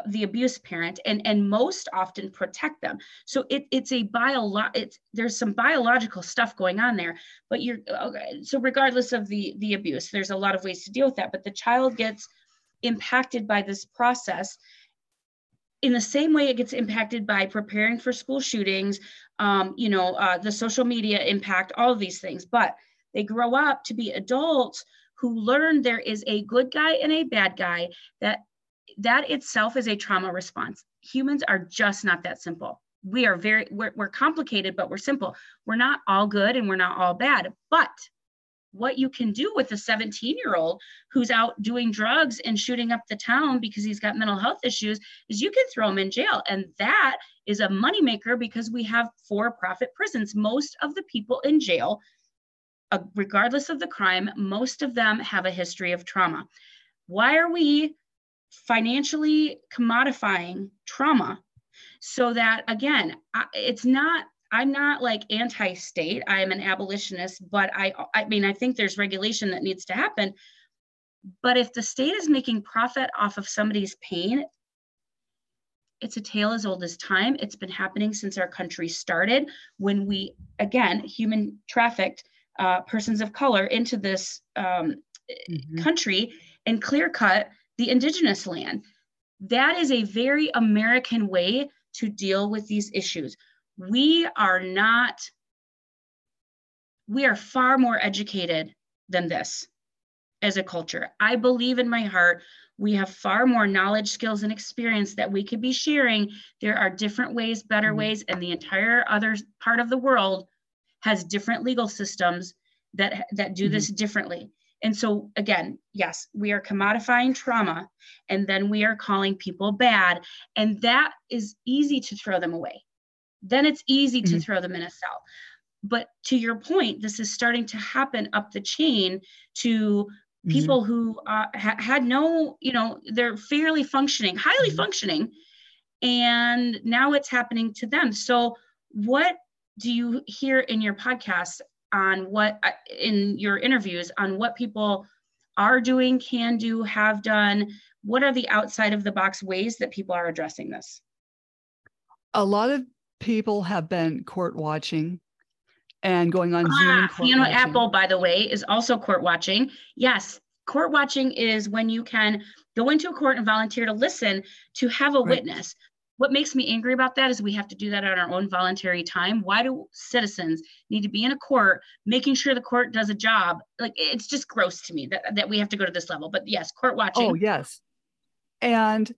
the abuse parent and and most often protect them. So it, it's a bio it's there's some biological stuff going on there but you're okay so regardless of the the abuse there's a lot of ways to deal with that but the child gets impacted by this process in the same way it gets impacted by preparing for school shootings um, you know uh, the social media impact all of these things but they grow up to be adults who learn there is a good guy and a bad guy that that itself is a trauma response. Humans are just not that simple. We are very, we're, we're complicated, but we're simple. We're not all good and we're not all bad. But what you can do with a 17 year old who's out doing drugs and shooting up the town because he's got mental health issues is you can throw him in jail. And that is a moneymaker because we have for profit prisons. Most of the people in jail, uh, regardless of the crime, most of them have a history of trauma. Why are we financially commodifying trauma so that again it's not i'm not like anti-state. I'm an abolitionist but i i mean i think there's regulation that needs to happen. But if the state is making profit off of somebody's pain it's a tale as old as time. It's been happening since our country started when we again human trafficked uh, persons of color into this um, mm-hmm. country and clear cut the indigenous land. That is a very American way to deal with these issues. We are not we are far more educated than this as a culture. I believe in my heart we have far more knowledge, skills, and experience that we could be sharing. There are different ways, better mm-hmm. ways, and the entire other part of the world has different legal systems that that do mm-hmm. this differently. And so again, yes, we are commodifying trauma and then we are calling people bad and that is easy to throw them away. Then it's easy mm-hmm. to throw them in a cell. But to your point, this is starting to happen up the chain to mm-hmm. people who uh, ha- had no, you know, they're fairly functioning, highly mm-hmm. functioning, and now it's happening to them. So, what do you hear in your podcast on what, uh, in your interviews, on what people are doing, can do, have done? What are the outside of the box ways that people are addressing this? A lot of people have been court watching and going on ah, Zoom. Fiona Apple, by the way, is also court watching. Yes, court watching is when you can go into a court and volunteer to listen to have a right. witness. What makes me angry about that is we have to do that on our own voluntary time. Why do citizens need to be in a court making sure the court does a job? Like it's just gross to me that, that we have to go to this level. But yes, court watching. Oh, yes. And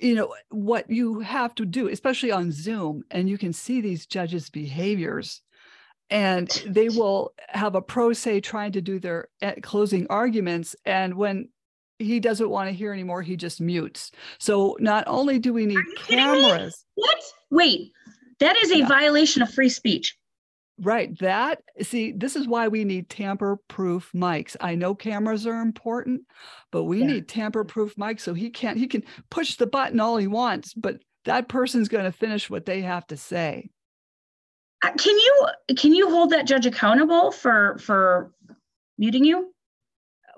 you know what you have to do especially on zoom and you can see these judges behaviors and they will have a pro se trying to do their eh, closing arguments and when he doesn't want to hear anymore he just mutes so not only do we need cameras what wait that is a yeah. violation of free speech right that see this is why we need tamper proof mics i know cameras are important but we yeah. need tamper proof mics so he can't he can push the button all he wants but that person's going to finish what they have to say uh, can you can you hold that judge accountable for for muting you?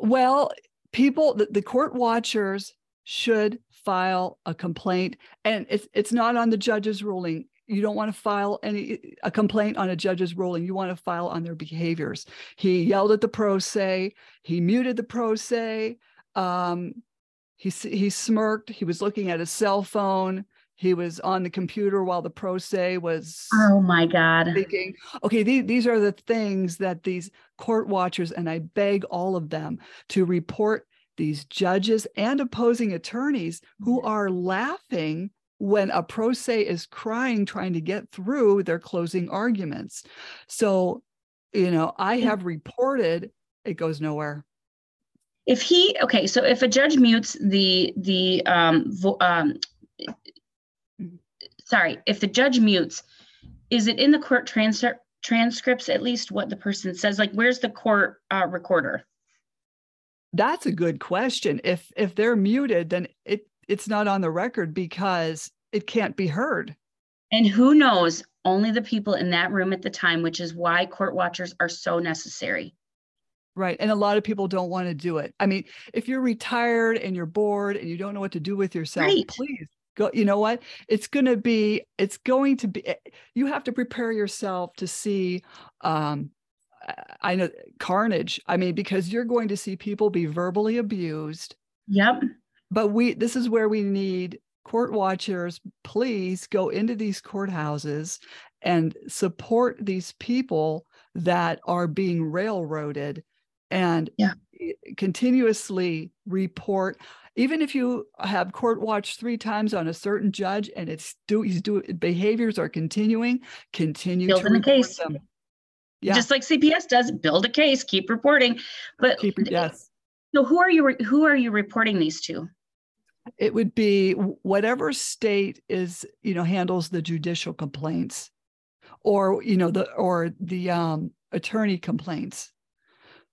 Well, people the, the court watchers should file a complaint. And it's it's not on the judge's ruling. You don't want to file any a complaint on a judge's ruling. You want to file on their behaviors. He yelled at the pro se. He muted the pro se. Um, he he smirked. He was looking at his cell phone he was on the computer while the pro se was oh my god. speaking. Okay these, these are the things that these court watchers and i beg all of them to report these judges and opposing attorneys who are laughing when a pro se is crying trying to get through their closing arguments. So you know i have reported it goes nowhere. If he okay so if a judge mutes the the um, vo, um sorry, if the judge mutes, is it in the court transcript transcripts at least what the person says? Like, where's the court uh, recorder? That's a good question. If if they're muted, then it it's not on the record because it can't be heard. And who knows? Only the people in that room at the time, which is why court watchers are so necessary. Right. And a lot of people don't want to do it. I mean, if you're retired and you're bored and you don't know what to do with yourself, right. please go you know what? It's going to be it's going to be eh, you have to prepare yourself to see um i know carnage. I mean because you're going to see people be verbally abused. Yep. But we this is where we need court watchers please go into these courthouses and support these people that are being railroaded and yeah. continuously report even if you have court watched three times on a certain judge and it's do he's doing behaviors are continuing, continue build to a case. Them. Yeah. Just like CPS does, build a case, keep reporting. But keep, yes. So who are you who are you reporting these to? It would be whatever state is, you know, handles the judicial complaints or, you know, the or the um attorney complaints.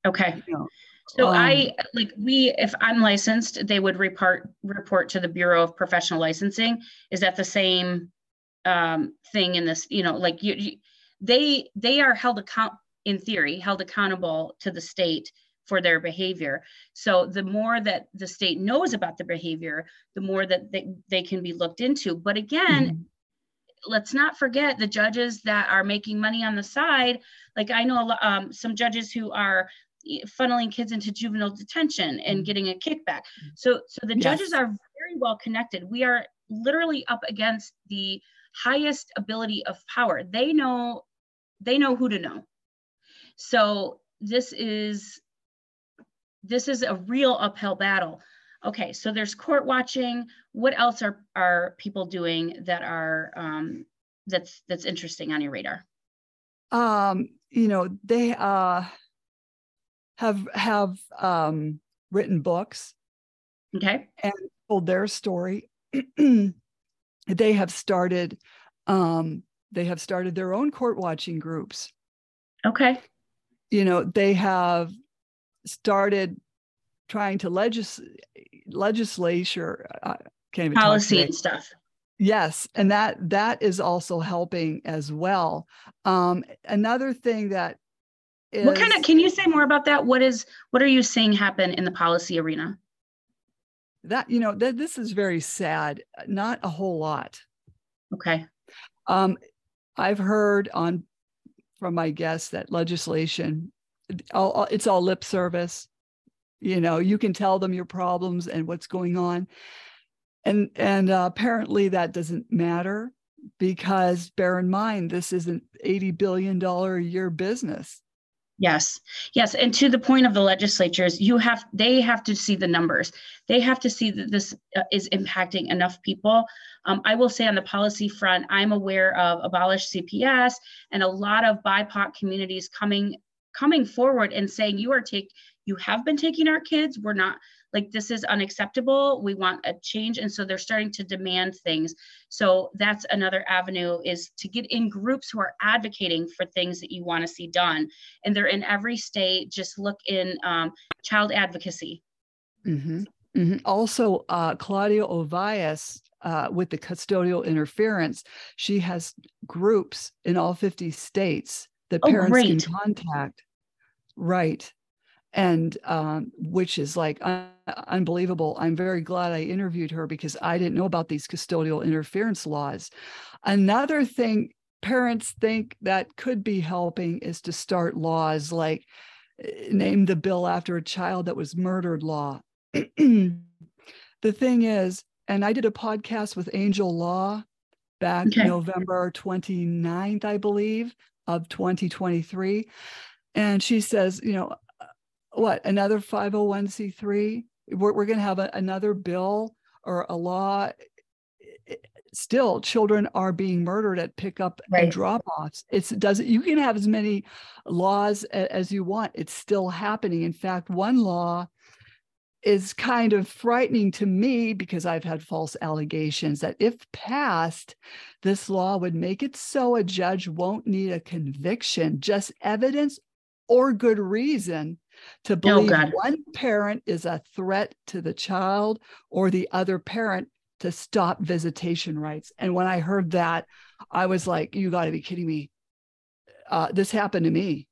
Okay. You know, so um, I like we if I'm licensed, they would report report to the Bureau of Professional Licensing. Is that the same um, thing in this? You know, like you, you they they are held account in theory held accountable to the state for their behavior. So the more that the state knows about the behavior, the more that they, they can be looked into. But again, mm-hmm. let's not forget the judges that are making money on the side. Like I know um, some judges who are funneling kids into juvenile detention and mm-hmm. getting a kickback. So, so the yes. judges are very well connected. We are literally up against the highest ability of power. They know, they know who to know. So this is this is a real uphill battle. Okay, so there's court watching. What else are are people doing that are um, that's that's interesting on your radar? Um, you know, they uh have have um written books. Okay. And told their story. they have started um they have started their own court watching groups. Okay. You know, they have started trying to legis- legislature uh, policy and stuff yes and that that is also helping as well um another thing that is, what kind of can you say more about that? What is what are you seeing happen in the policy arena? That you know that this is very sad not a whole lot. Okay. Um i've heard on from my guests that legislation all, it's all lip service. You know you can tell them your problems and what's going on. And and uh, apparently that doesn't matter because bear in mind this is an 80 billion dollar a year business yes. Yes and to the point of the legislatures you have they have to see the numbers. They have to see that this uh, is impacting enough people. Um, i will say on the policy front i'm aware of abolish cps and a lot of bipoc communities coming coming forward and saying you are take you have been taking our kids. We're not like this is unacceptable we want a change and so they're starting to demand things so that's another avenue is to get in groups who are advocating for things that you want to see done and they're in every state just look in um, child advocacy mm-hmm. Mm-hmm. also uh, claudia ovias uh, with the custodial interference she has groups in all 50 states that oh, parents great. can contact right and um, which is like un- unbelievable. I'm very glad I interviewed her because I didn't know about these custodial interference laws. Another thing parents think that could be helping is to start laws like eh, name the bill after a child that was murdered law. the thing is, and I did a podcast with Angel Law back okay. November 29th, I believe, of 2023. And she says, you know, what another 501c3 we're, we're going to have a, another bill or a law eh, eh, still children are being murdered at pickup right. and drop offs it's does you can have as many laws as you want. It's still happening. In fact one law is kind of frightening to me because I've had false allegations that if passed, this law would make it so a judge won't need a conviction, just evidence or good reason to believe oh, one parent is a threat to the child or the other parent to stop visitation rights. And when I heard that, I was like, you got to be kidding me. Uh, this happened to me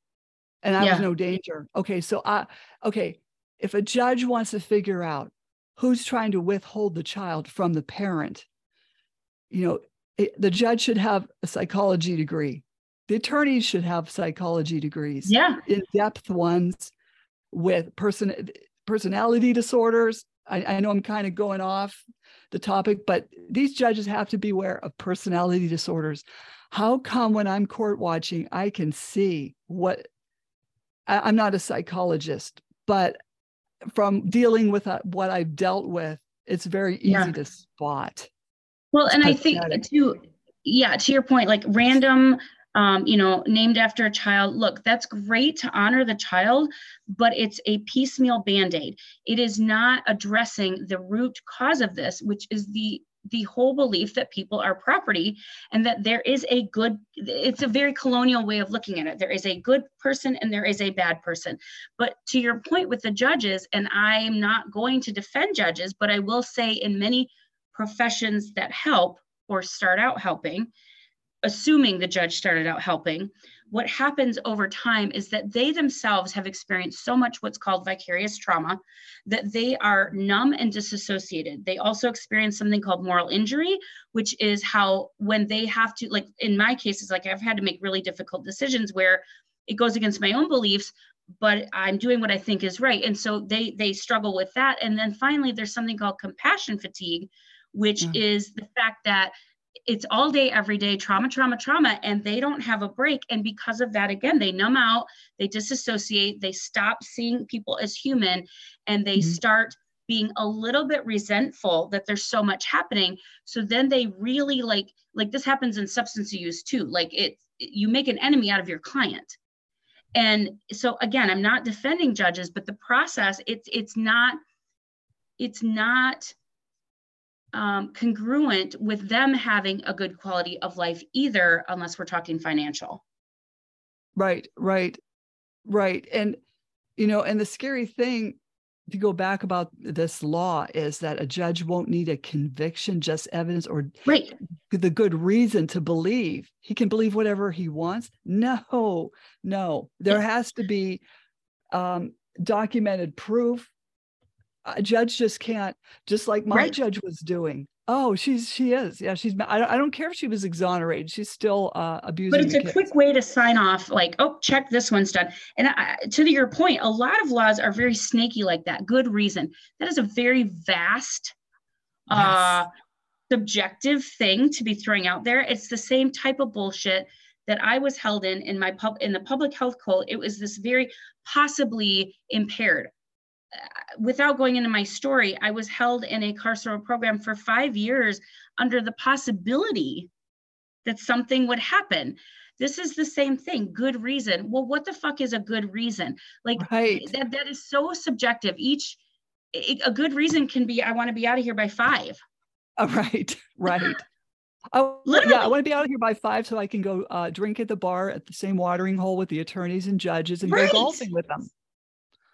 and I yeah. was no danger. Okay. So I, okay. If a judge wants to figure out who's trying to withhold the child from the parent, you know, it, the judge should have a psychology degree. The attorneys should have psychology degrees. Yeah. In depth ones with person personality disorders. I, I know I'm kind of going off the topic, but these judges have to be aware of personality disorders. How come when I'm court watching, I can see what I, I'm not a psychologist, but from dealing with uh, what I've dealt with, it's very easy yeah. to spot. Well, and. I think to yeah, to your point, like random um, you know, named after a child. Look, that's great to honor the child, but it's a piecemeal band aid. It is not addressing the root cause of this, which is the the whole belief that people are property and that there is a good it's a very colonial way of looking at it there is a good person and there is a bad person but to your point with the judges and i'm not going to defend judges but i will say in many professions that help or start out helping assuming the judge started out helping, what happens over time is that they themselves have experienced so much what's called vicarious trauma that they are numb and disassociated. They also experience something called moral injury, which is how when they have to, like in my cases, like I've had to make really difficult decisions where it goes against my own beliefs, but I'm doing what I think is right. And so they they struggle with that. And then finally, there's something called compassion fatigue, which mm. is the fact that it's all day every day trauma trauma trauma and they don't have a break. And because of that again they numb out they disassociate they stop seeing people as human and they mm-hmm. start being a little bit resentful that there's so much happening. So then they really like like this happens in substance use too. Like it you make an enemy out of your client. And so again i'm not defending judges but the process it's it's not it's not um, congruent with them having a good quality of life either unless we're talking financial right right right and you know and the scary thing to go back about this law is that a judge won't need a conviction, just evidence or right. the good reason to believe. He can believe whatever he wants. No, no, there has to be um, documented proof. A judge just can't, just like my right. judge was doing. Oh, she's she is. Yeah, she's. I don't, I don't care if she was exonerated. She's still uh, abusing. But it's a kids. quick way to sign off. Like, oh, check this one's done. And I, to your point, a lot of laws are very snaky like that. Good reason. That is a very vast, yes. uh, subjective thing to be throwing out there. It's the same type of bullshit that I was held in in my pub in the public health code. It was this very possibly impaired without going into my story, I was held in a carceral program for five years under the possibility that something would happen. This is the same thing. Good reason. Well, what the fuck is a good reason? Like right. that, that is so subjective. Each a good reason can be I want to be out of here by five. Oh, right, right. Oh, Literally. yeah. I want to be out of here by five so I can go uh, drink at the bar at the same watering hole with the attorneys and judges and right. go golfing with them.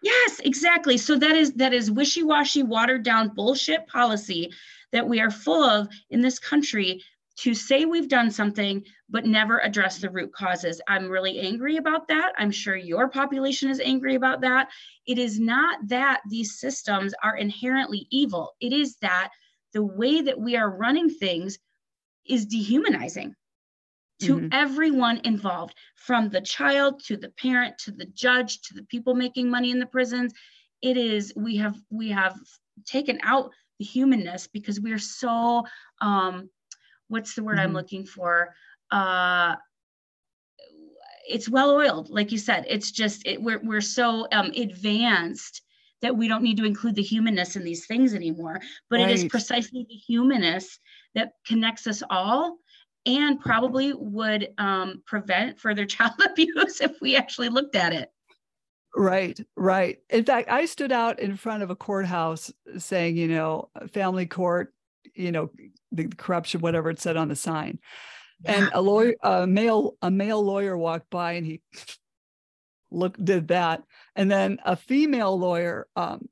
Yes, exactly. So that is that is wishy-washy, watered down bullshit policy that we are full of in this country to say we've done something but never address the root causes. I'm really angry about that. I'm sure your population is angry about that. It is not that these systems are inherently evil. It is that the way that we are running things is dehumanizing to mm-hmm. everyone involved from the child to the parent to the judge to the people making money in the prisons it is we have we have taken out the humanness because we are so um what's the word mm-hmm. i'm looking for uh it's well oiled like you said it's just it, we're, we're so um advanced that we don't need to include the humanness in these things anymore but right. it is precisely the humanness that connects us all and probably would um, prevent further child abuse if we actually looked at it. Right, right. In fact, I stood out in front of a courthouse saying, you know, family court, you know, the corruption, whatever it said on the sign. Yeah. And a lawyer, a male, a male lawyer walked by and he looked, did that. And then a female lawyer, um,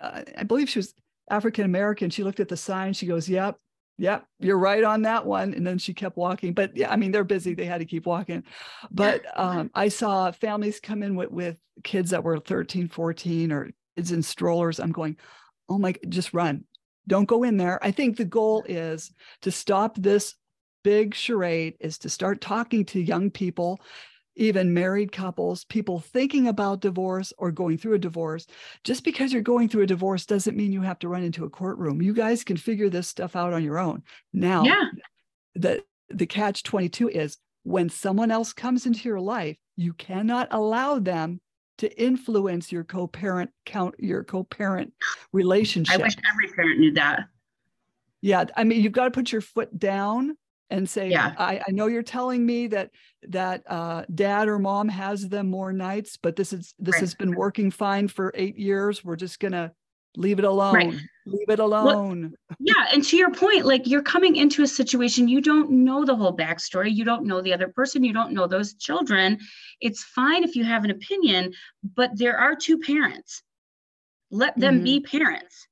uh, I believe she was African American. She looked at the sign. She goes, "Yep, Yep, you're right on that one. And then she kept walking. But yeah, I mean, they're busy. They had to keep walking. But um, I saw families come in with, with kids that were 13, 14 or kids in strollers. I'm going, oh my, just run. Don't go in there. I think the goal is to stop this big charade, is to start talking to young people even married couples, people thinking about divorce or going through a divorce. Just because you're going through a divorce doesn't mean you have to run into a courtroom. You guys can figure this stuff out on your own. Now, yeah. the the catch 22 is when someone else comes into your life, you cannot allow them to influence your co-parent count your co-parent relationship. I wish every parent knew that. Yeah, I mean, you've got to put your foot down and say, yeah. I, I know you're telling me that that uh, dad or mom has them more nights, but this is this right. has been working fine for eight years. We're just gonna leave it alone. Right. Leave it alone. Well, yeah, and to your point, like you're coming into a situation you don't know the whole backstory. You don't know the other person. You don't know those children. It's fine if you have an opinion, but there are two parents. Let them mm-hmm. be parents.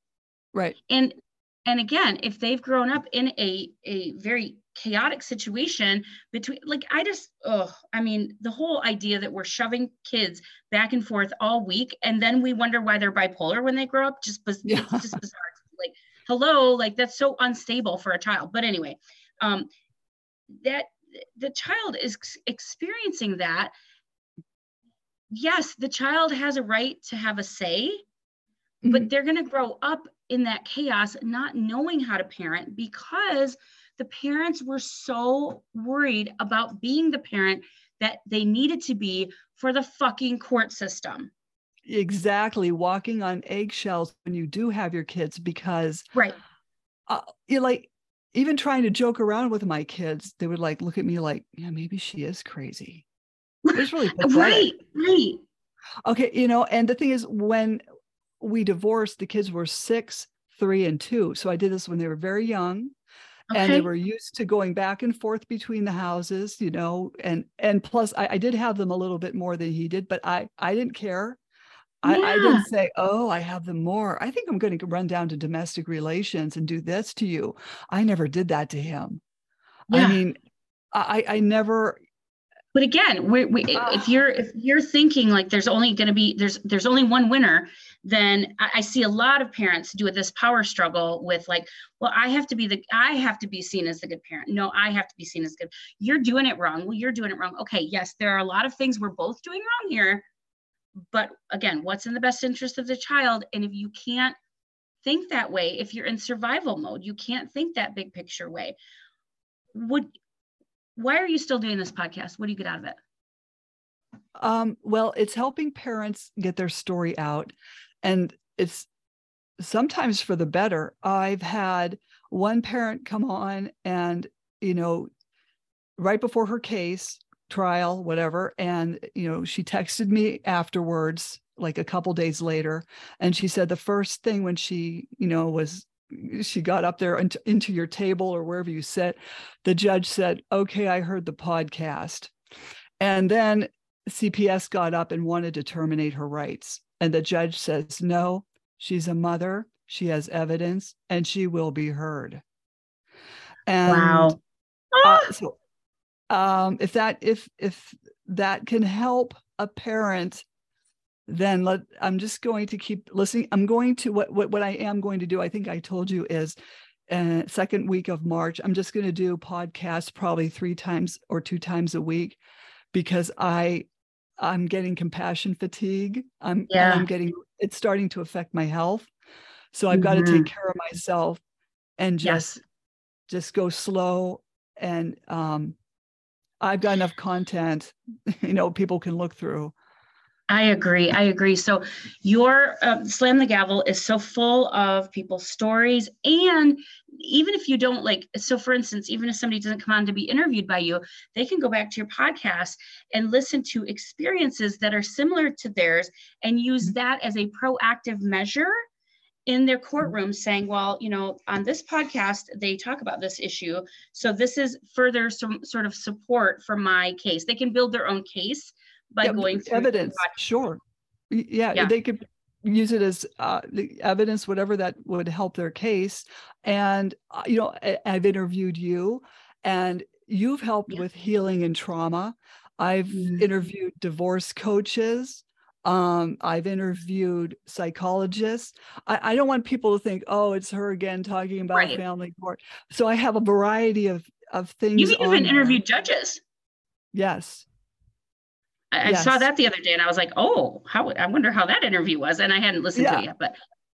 Right. And and again, if they've grown up in a a very chaotic situation between like i just oh i mean the whole idea that we're shoving kids back and forth all week and then we wonder why they're bipolar when they grow up just, yeah. it's just bizarre like hello like that's so unstable for a child but anyway um that the child is experiencing that yes the child has a right to have a say mm-hmm. but they're going to grow up in that chaos not knowing how to parent because the parents were so worried about being the parent that they needed to be for the fucking court system. Exactly. Walking on eggshells when you do have your kids because right. Uh, you like even trying to joke around with my kids, they would like look at me like, yeah, maybe she is crazy. It's really right, right. Okay, you know, and the thing is, when we divorced, the kids were six, three, and two. So I did this when they were very young. Okay. And they were used to going back and forth between the houses, you know, and and plus I, I did have them a little bit more than he did, but I I didn't care. Yeah. I, I didn't say, oh, I have them more. I think I'm going to run down to domestic relations and do this to you. I never did that to him. Yeah. I mean, I I never, but again we, we, uh, if you're if you're thinking like there's only going to be there's there's only one winner then I, see a lot of parents do this power struggle with like well i have to be the i have to be seen as the good parent no i have to be seen as good you're doing it wrong well you're doing it wrong okay yes there are a lot of things we're both doing wrong here but again what's in the best interest of the child and if you can't think that way if you're in survival mode you can't think that big picture way would why are you still doing this podcast? What do you get out of it? Um, well, it's helping parents get their story out. And it's sometimes for the better. I've had one parent come on and, you know, right before her case, trial, whatever, and, you know, she texted me afterwards, like a couple days later. And she said the first thing when she, you know, was she got up there into, into your table or wherever you sit the judge said okay i heard the podcast and then cps got up and wanted to terminate her rights and the judge says no she's a mother. She has evidence and she will be heard. And wow. uh, so um, if that if if that can help a parent then let i'm just going to keep listening. I'm going to what what, what i am going to do i think i told you is uh, second week of march i'm just going to do podcasts probably three times or two times a week because i i'm getting compassion fatigue i'm yeah. i'm getting it's starting to affect my health so i've mm-hmm. got to take mm-hmm. care of myself and just yes. just go slow and um i've got enough content you know people can look through I agree. I agree. So your uh, slam the gavel is so full of people's stories, and even if you don't like, so for instance, even if somebody doesn't come on to be interviewed by you, they can go back to your podcast and listen to experiences that are similar to theirs, and use mm-hmm. that as a proactive measure in their courtroom saying well you know on this podcast they talk about this issue so this is further some sort of support for my case they can build their own case by yeah, going through evidence. Sure. Yeah, yeah, they could use it as uh, evidence, whatever that would help their case. And uh, you know, I, have interviewed you, and you've helped yeah. with healing and trauma. I've mm-hmm. interviewed divorce coaches. Um, I've interviewed psychologists. I, I, don't want people to think, oh, it's her again talking about right. family court. So I have a variety of of things. You've even interviewed judges. Yes. I, yes. saw that the other day and I was like, oh, how I wonder how that interview was. And I hadn't listened yeah. to it yet. But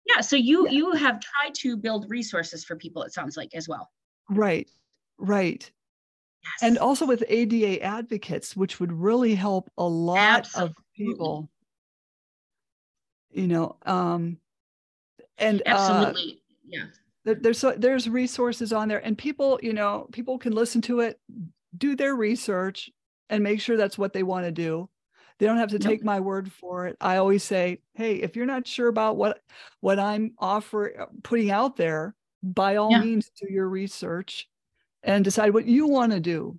yeah, so you yeah. you have tried to build resources for people, it sounds like as well. Right. Right. Yes. And also with ADA advocates, which would really help a lot Absolutely. of people. You know, um and uh, absolutely uh, yeah there's so there's resources on there and people you know people can listen to it do their research and make sure that's what they want to do. They don't have to take my word for it. I always say, "Hey, if you're not sure about what what I'm offering uh, putting out there, by all yeah. means do your research and decide what you want to do."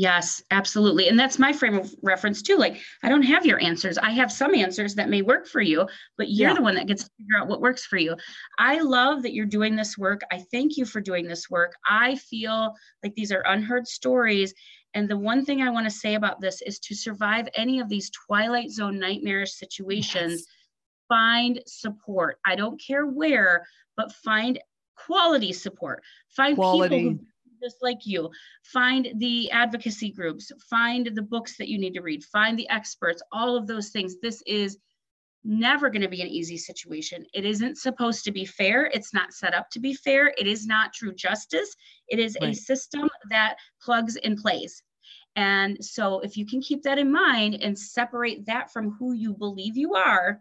Yes, absolutely. And that's my frame of reference too. Like, I don't have your answers. I have some answers that may work for you, but you're yeah. the one that gets to figure out what works for you. I love that you're doing this work. I thank you for doing this work. I feel like these are unheard stories. And the one thing I want to say about this is to survive any of these Twilight Zone nightmarish situations, yes. find support. I don't care where, but find quality support. Find quality. people who just like you. Find the advocacy groups, find the books that you need to read, find the experts, all of those things. This is never going to be an easy situation. It isn't supposed to be fair. It's not set up to be fair. It is not true justice. It is right. a system that plugs and plays. And so, if you can keep that in mind and separate that from who you believe you are,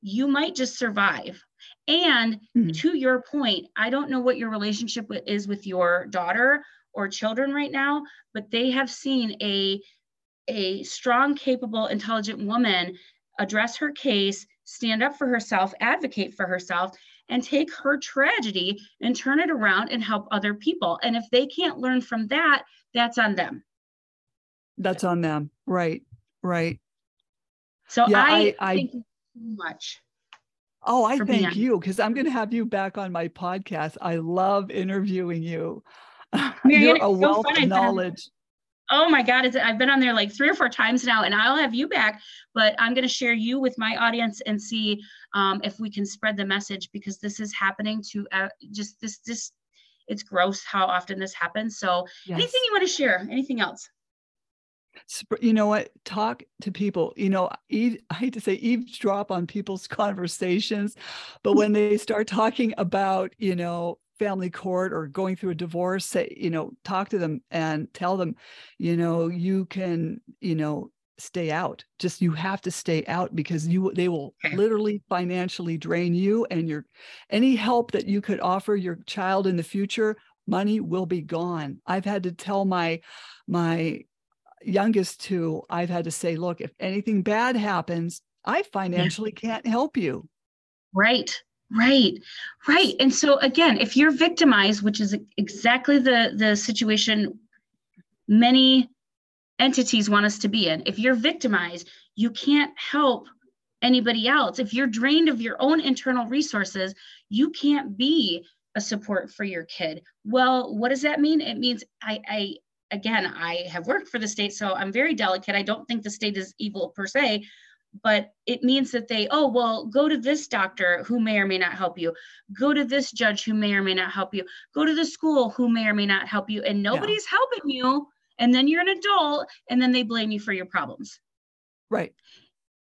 you might just survive. And mm-hmm. to your point, I don't know what your relationship is with your daughter or children right now, but they have seen a a strong, capable, intelligent woman address her case, stand up for herself, advocate for herself, and take her tragedy and turn it around and help other people. And if they can't learn from that, that's on them. That's on them. Right. Right. So yeah, I, I, so much. Oh, I thank you because I'm going to have you back on my podcast. I love interviewing you. You're a wealth of knowledge oh my god i've been on there like three or four times now and i'll have you back but i'm going to share you with my audience and see um, if we can spread the message because this is happening to uh, just this this it's gross how often this happens so yes. anything you want to share anything else you know what? Talk to people you know i hate to say eavesdrop on people's conversations but when they start talking about you know family court or going through a divorce say you know talk to them and tell them you know you can you know stay out. Just you have to stay out because you they will literally financially drain you and your any help that you could offer your child in the future money will be gone. I've had to tell my my youngest two i've had to say look if anything bad happens i financially can't help you right Right, right. And so again, if you're victimized, which is exactly the the situation many entities want us to be in, if you're victimized, you can't help anybody else. If you're drained of your own internal resources, you can't be a support for your kid. Well, what does that mean? It means I, I again, I have worked for the state, so I'm very delicate. I don't think the state is evil per se, but it means that they oh well go to this doctor who may or may not help you. Go to this judge who may or may not help you. Go to the school who may or may not help you and nobody's yeah. helping you and then you're an adult and then they blame you for your problems. Right.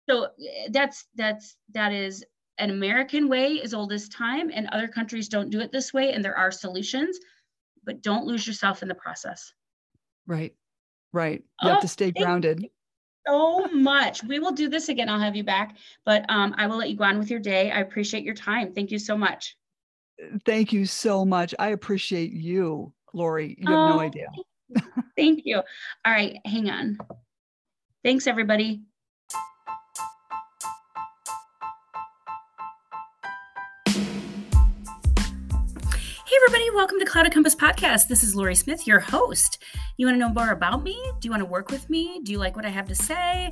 So eh, that's that's that is an american way as old as time and other countries don't do it this way and there are solutions but don't lose yourself in the process right right you oh, have to stay grounded so much. We will do this again. I'll have you back, but um, I will let you go on with your day. I appreciate your time. Thank you so much. Thank you so much. I appreciate you, Lori. You have oh, no idea. thank you. All right, hang on. Thanks, everybody. Everybody. Welcome to Clouded Compass Podcast. This is Lori Smith, your host. You want to know more about me? Do you want to work with me? Do you like what I have to say?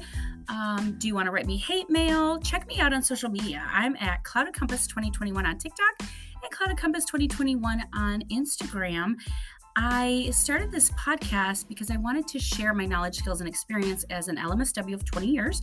Um, do you want to write me hate mail? Check me out on social media. I'm at Clouded Compass 2021 on TikTok and Clouded Compass 2021 on Instagram. I started this podcast because I wanted to share my knowledge, skills, and experience as an LMSW of 20 years.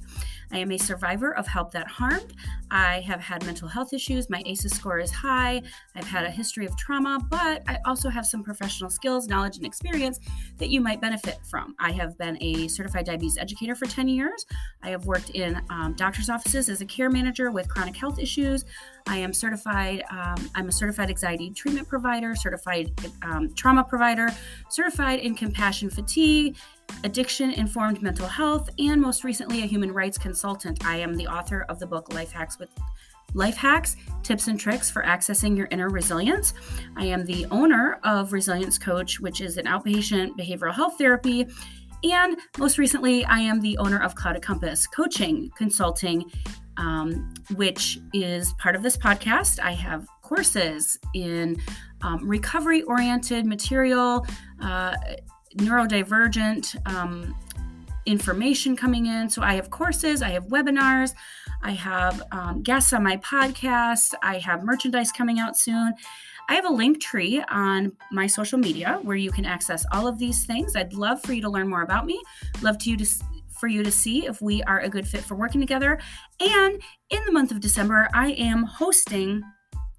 I am a survivor of help that harmed. I have had mental health issues. My ACEs score is high. I've had a history of trauma, but I also have some professional skills, knowledge, and experience that you might benefit from. I have been a certified diabetes educator for 10 years. I have worked in um, doctor's offices as a care manager with chronic health issues. I am certified, um, I'm a certified anxiety treatment provider, certified um, trauma provider, certified in compassion fatigue, addiction informed mental health, and most recently, a human rights consultant. I am the author of the book Life Hacks with Life Hacks Tips and Tricks for Accessing Your Inner Resilience. I am the owner of Resilience Coach, which is an outpatient behavioral health therapy. And most recently, I am the owner of Clouded Compass Coaching, Consulting, um, which is part of this podcast. I have courses in um, recovery oriented material, uh, neurodivergent um, information coming in. So I have courses, I have webinars, I have um, guests on my podcast, I have merchandise coming out soon. I have a Linktree on my social media where you can access all of these things. I'd love for you to learn more about me. Love to you to for you to see if we are a good fit for working together. And in the month of December, I am hosting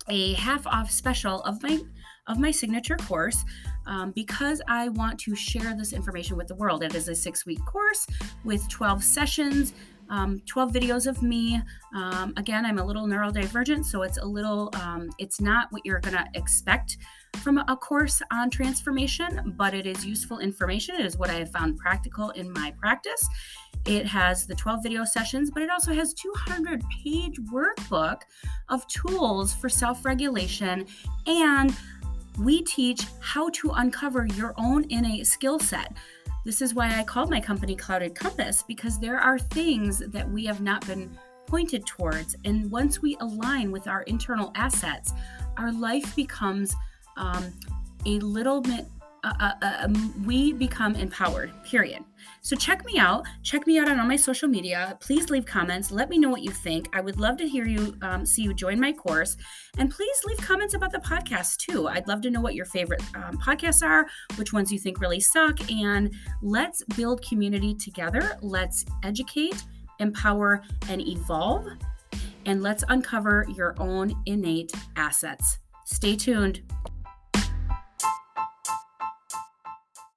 a half off special of my of my signature course um, because I want to share this information with the world. It is a six week course with 12 sessions um, 12 videos of me. Um, again, I'm a little neurodivergent, so it's a little, um, it's not what you're going to expect from a course on transformation, but it is useful information. It is what I have found practical in my practice. It has the 12 video sessions, but it also has 200 page workbook of tools for self-regulation and we teach how to uncover your own innate skill set. This is why I called my company Clouded Compass because there are things that we have not been pointed towards. And once we align with our internal assets, our life becomes um, a little bit uh, uh, uh, um, we become empowered, period. So check me out. Check me out on all my social media. Please leave comments. Let me know what you think. I would love to hear you, um, see you join my course. And please leave comments about the podcast too. I'd love to know what your favorite um, podcasts are, which ones you think really suck. And let's build community together. Let's educate, empower, and evolve. And let's uncover your own innate assets. Stay tuned.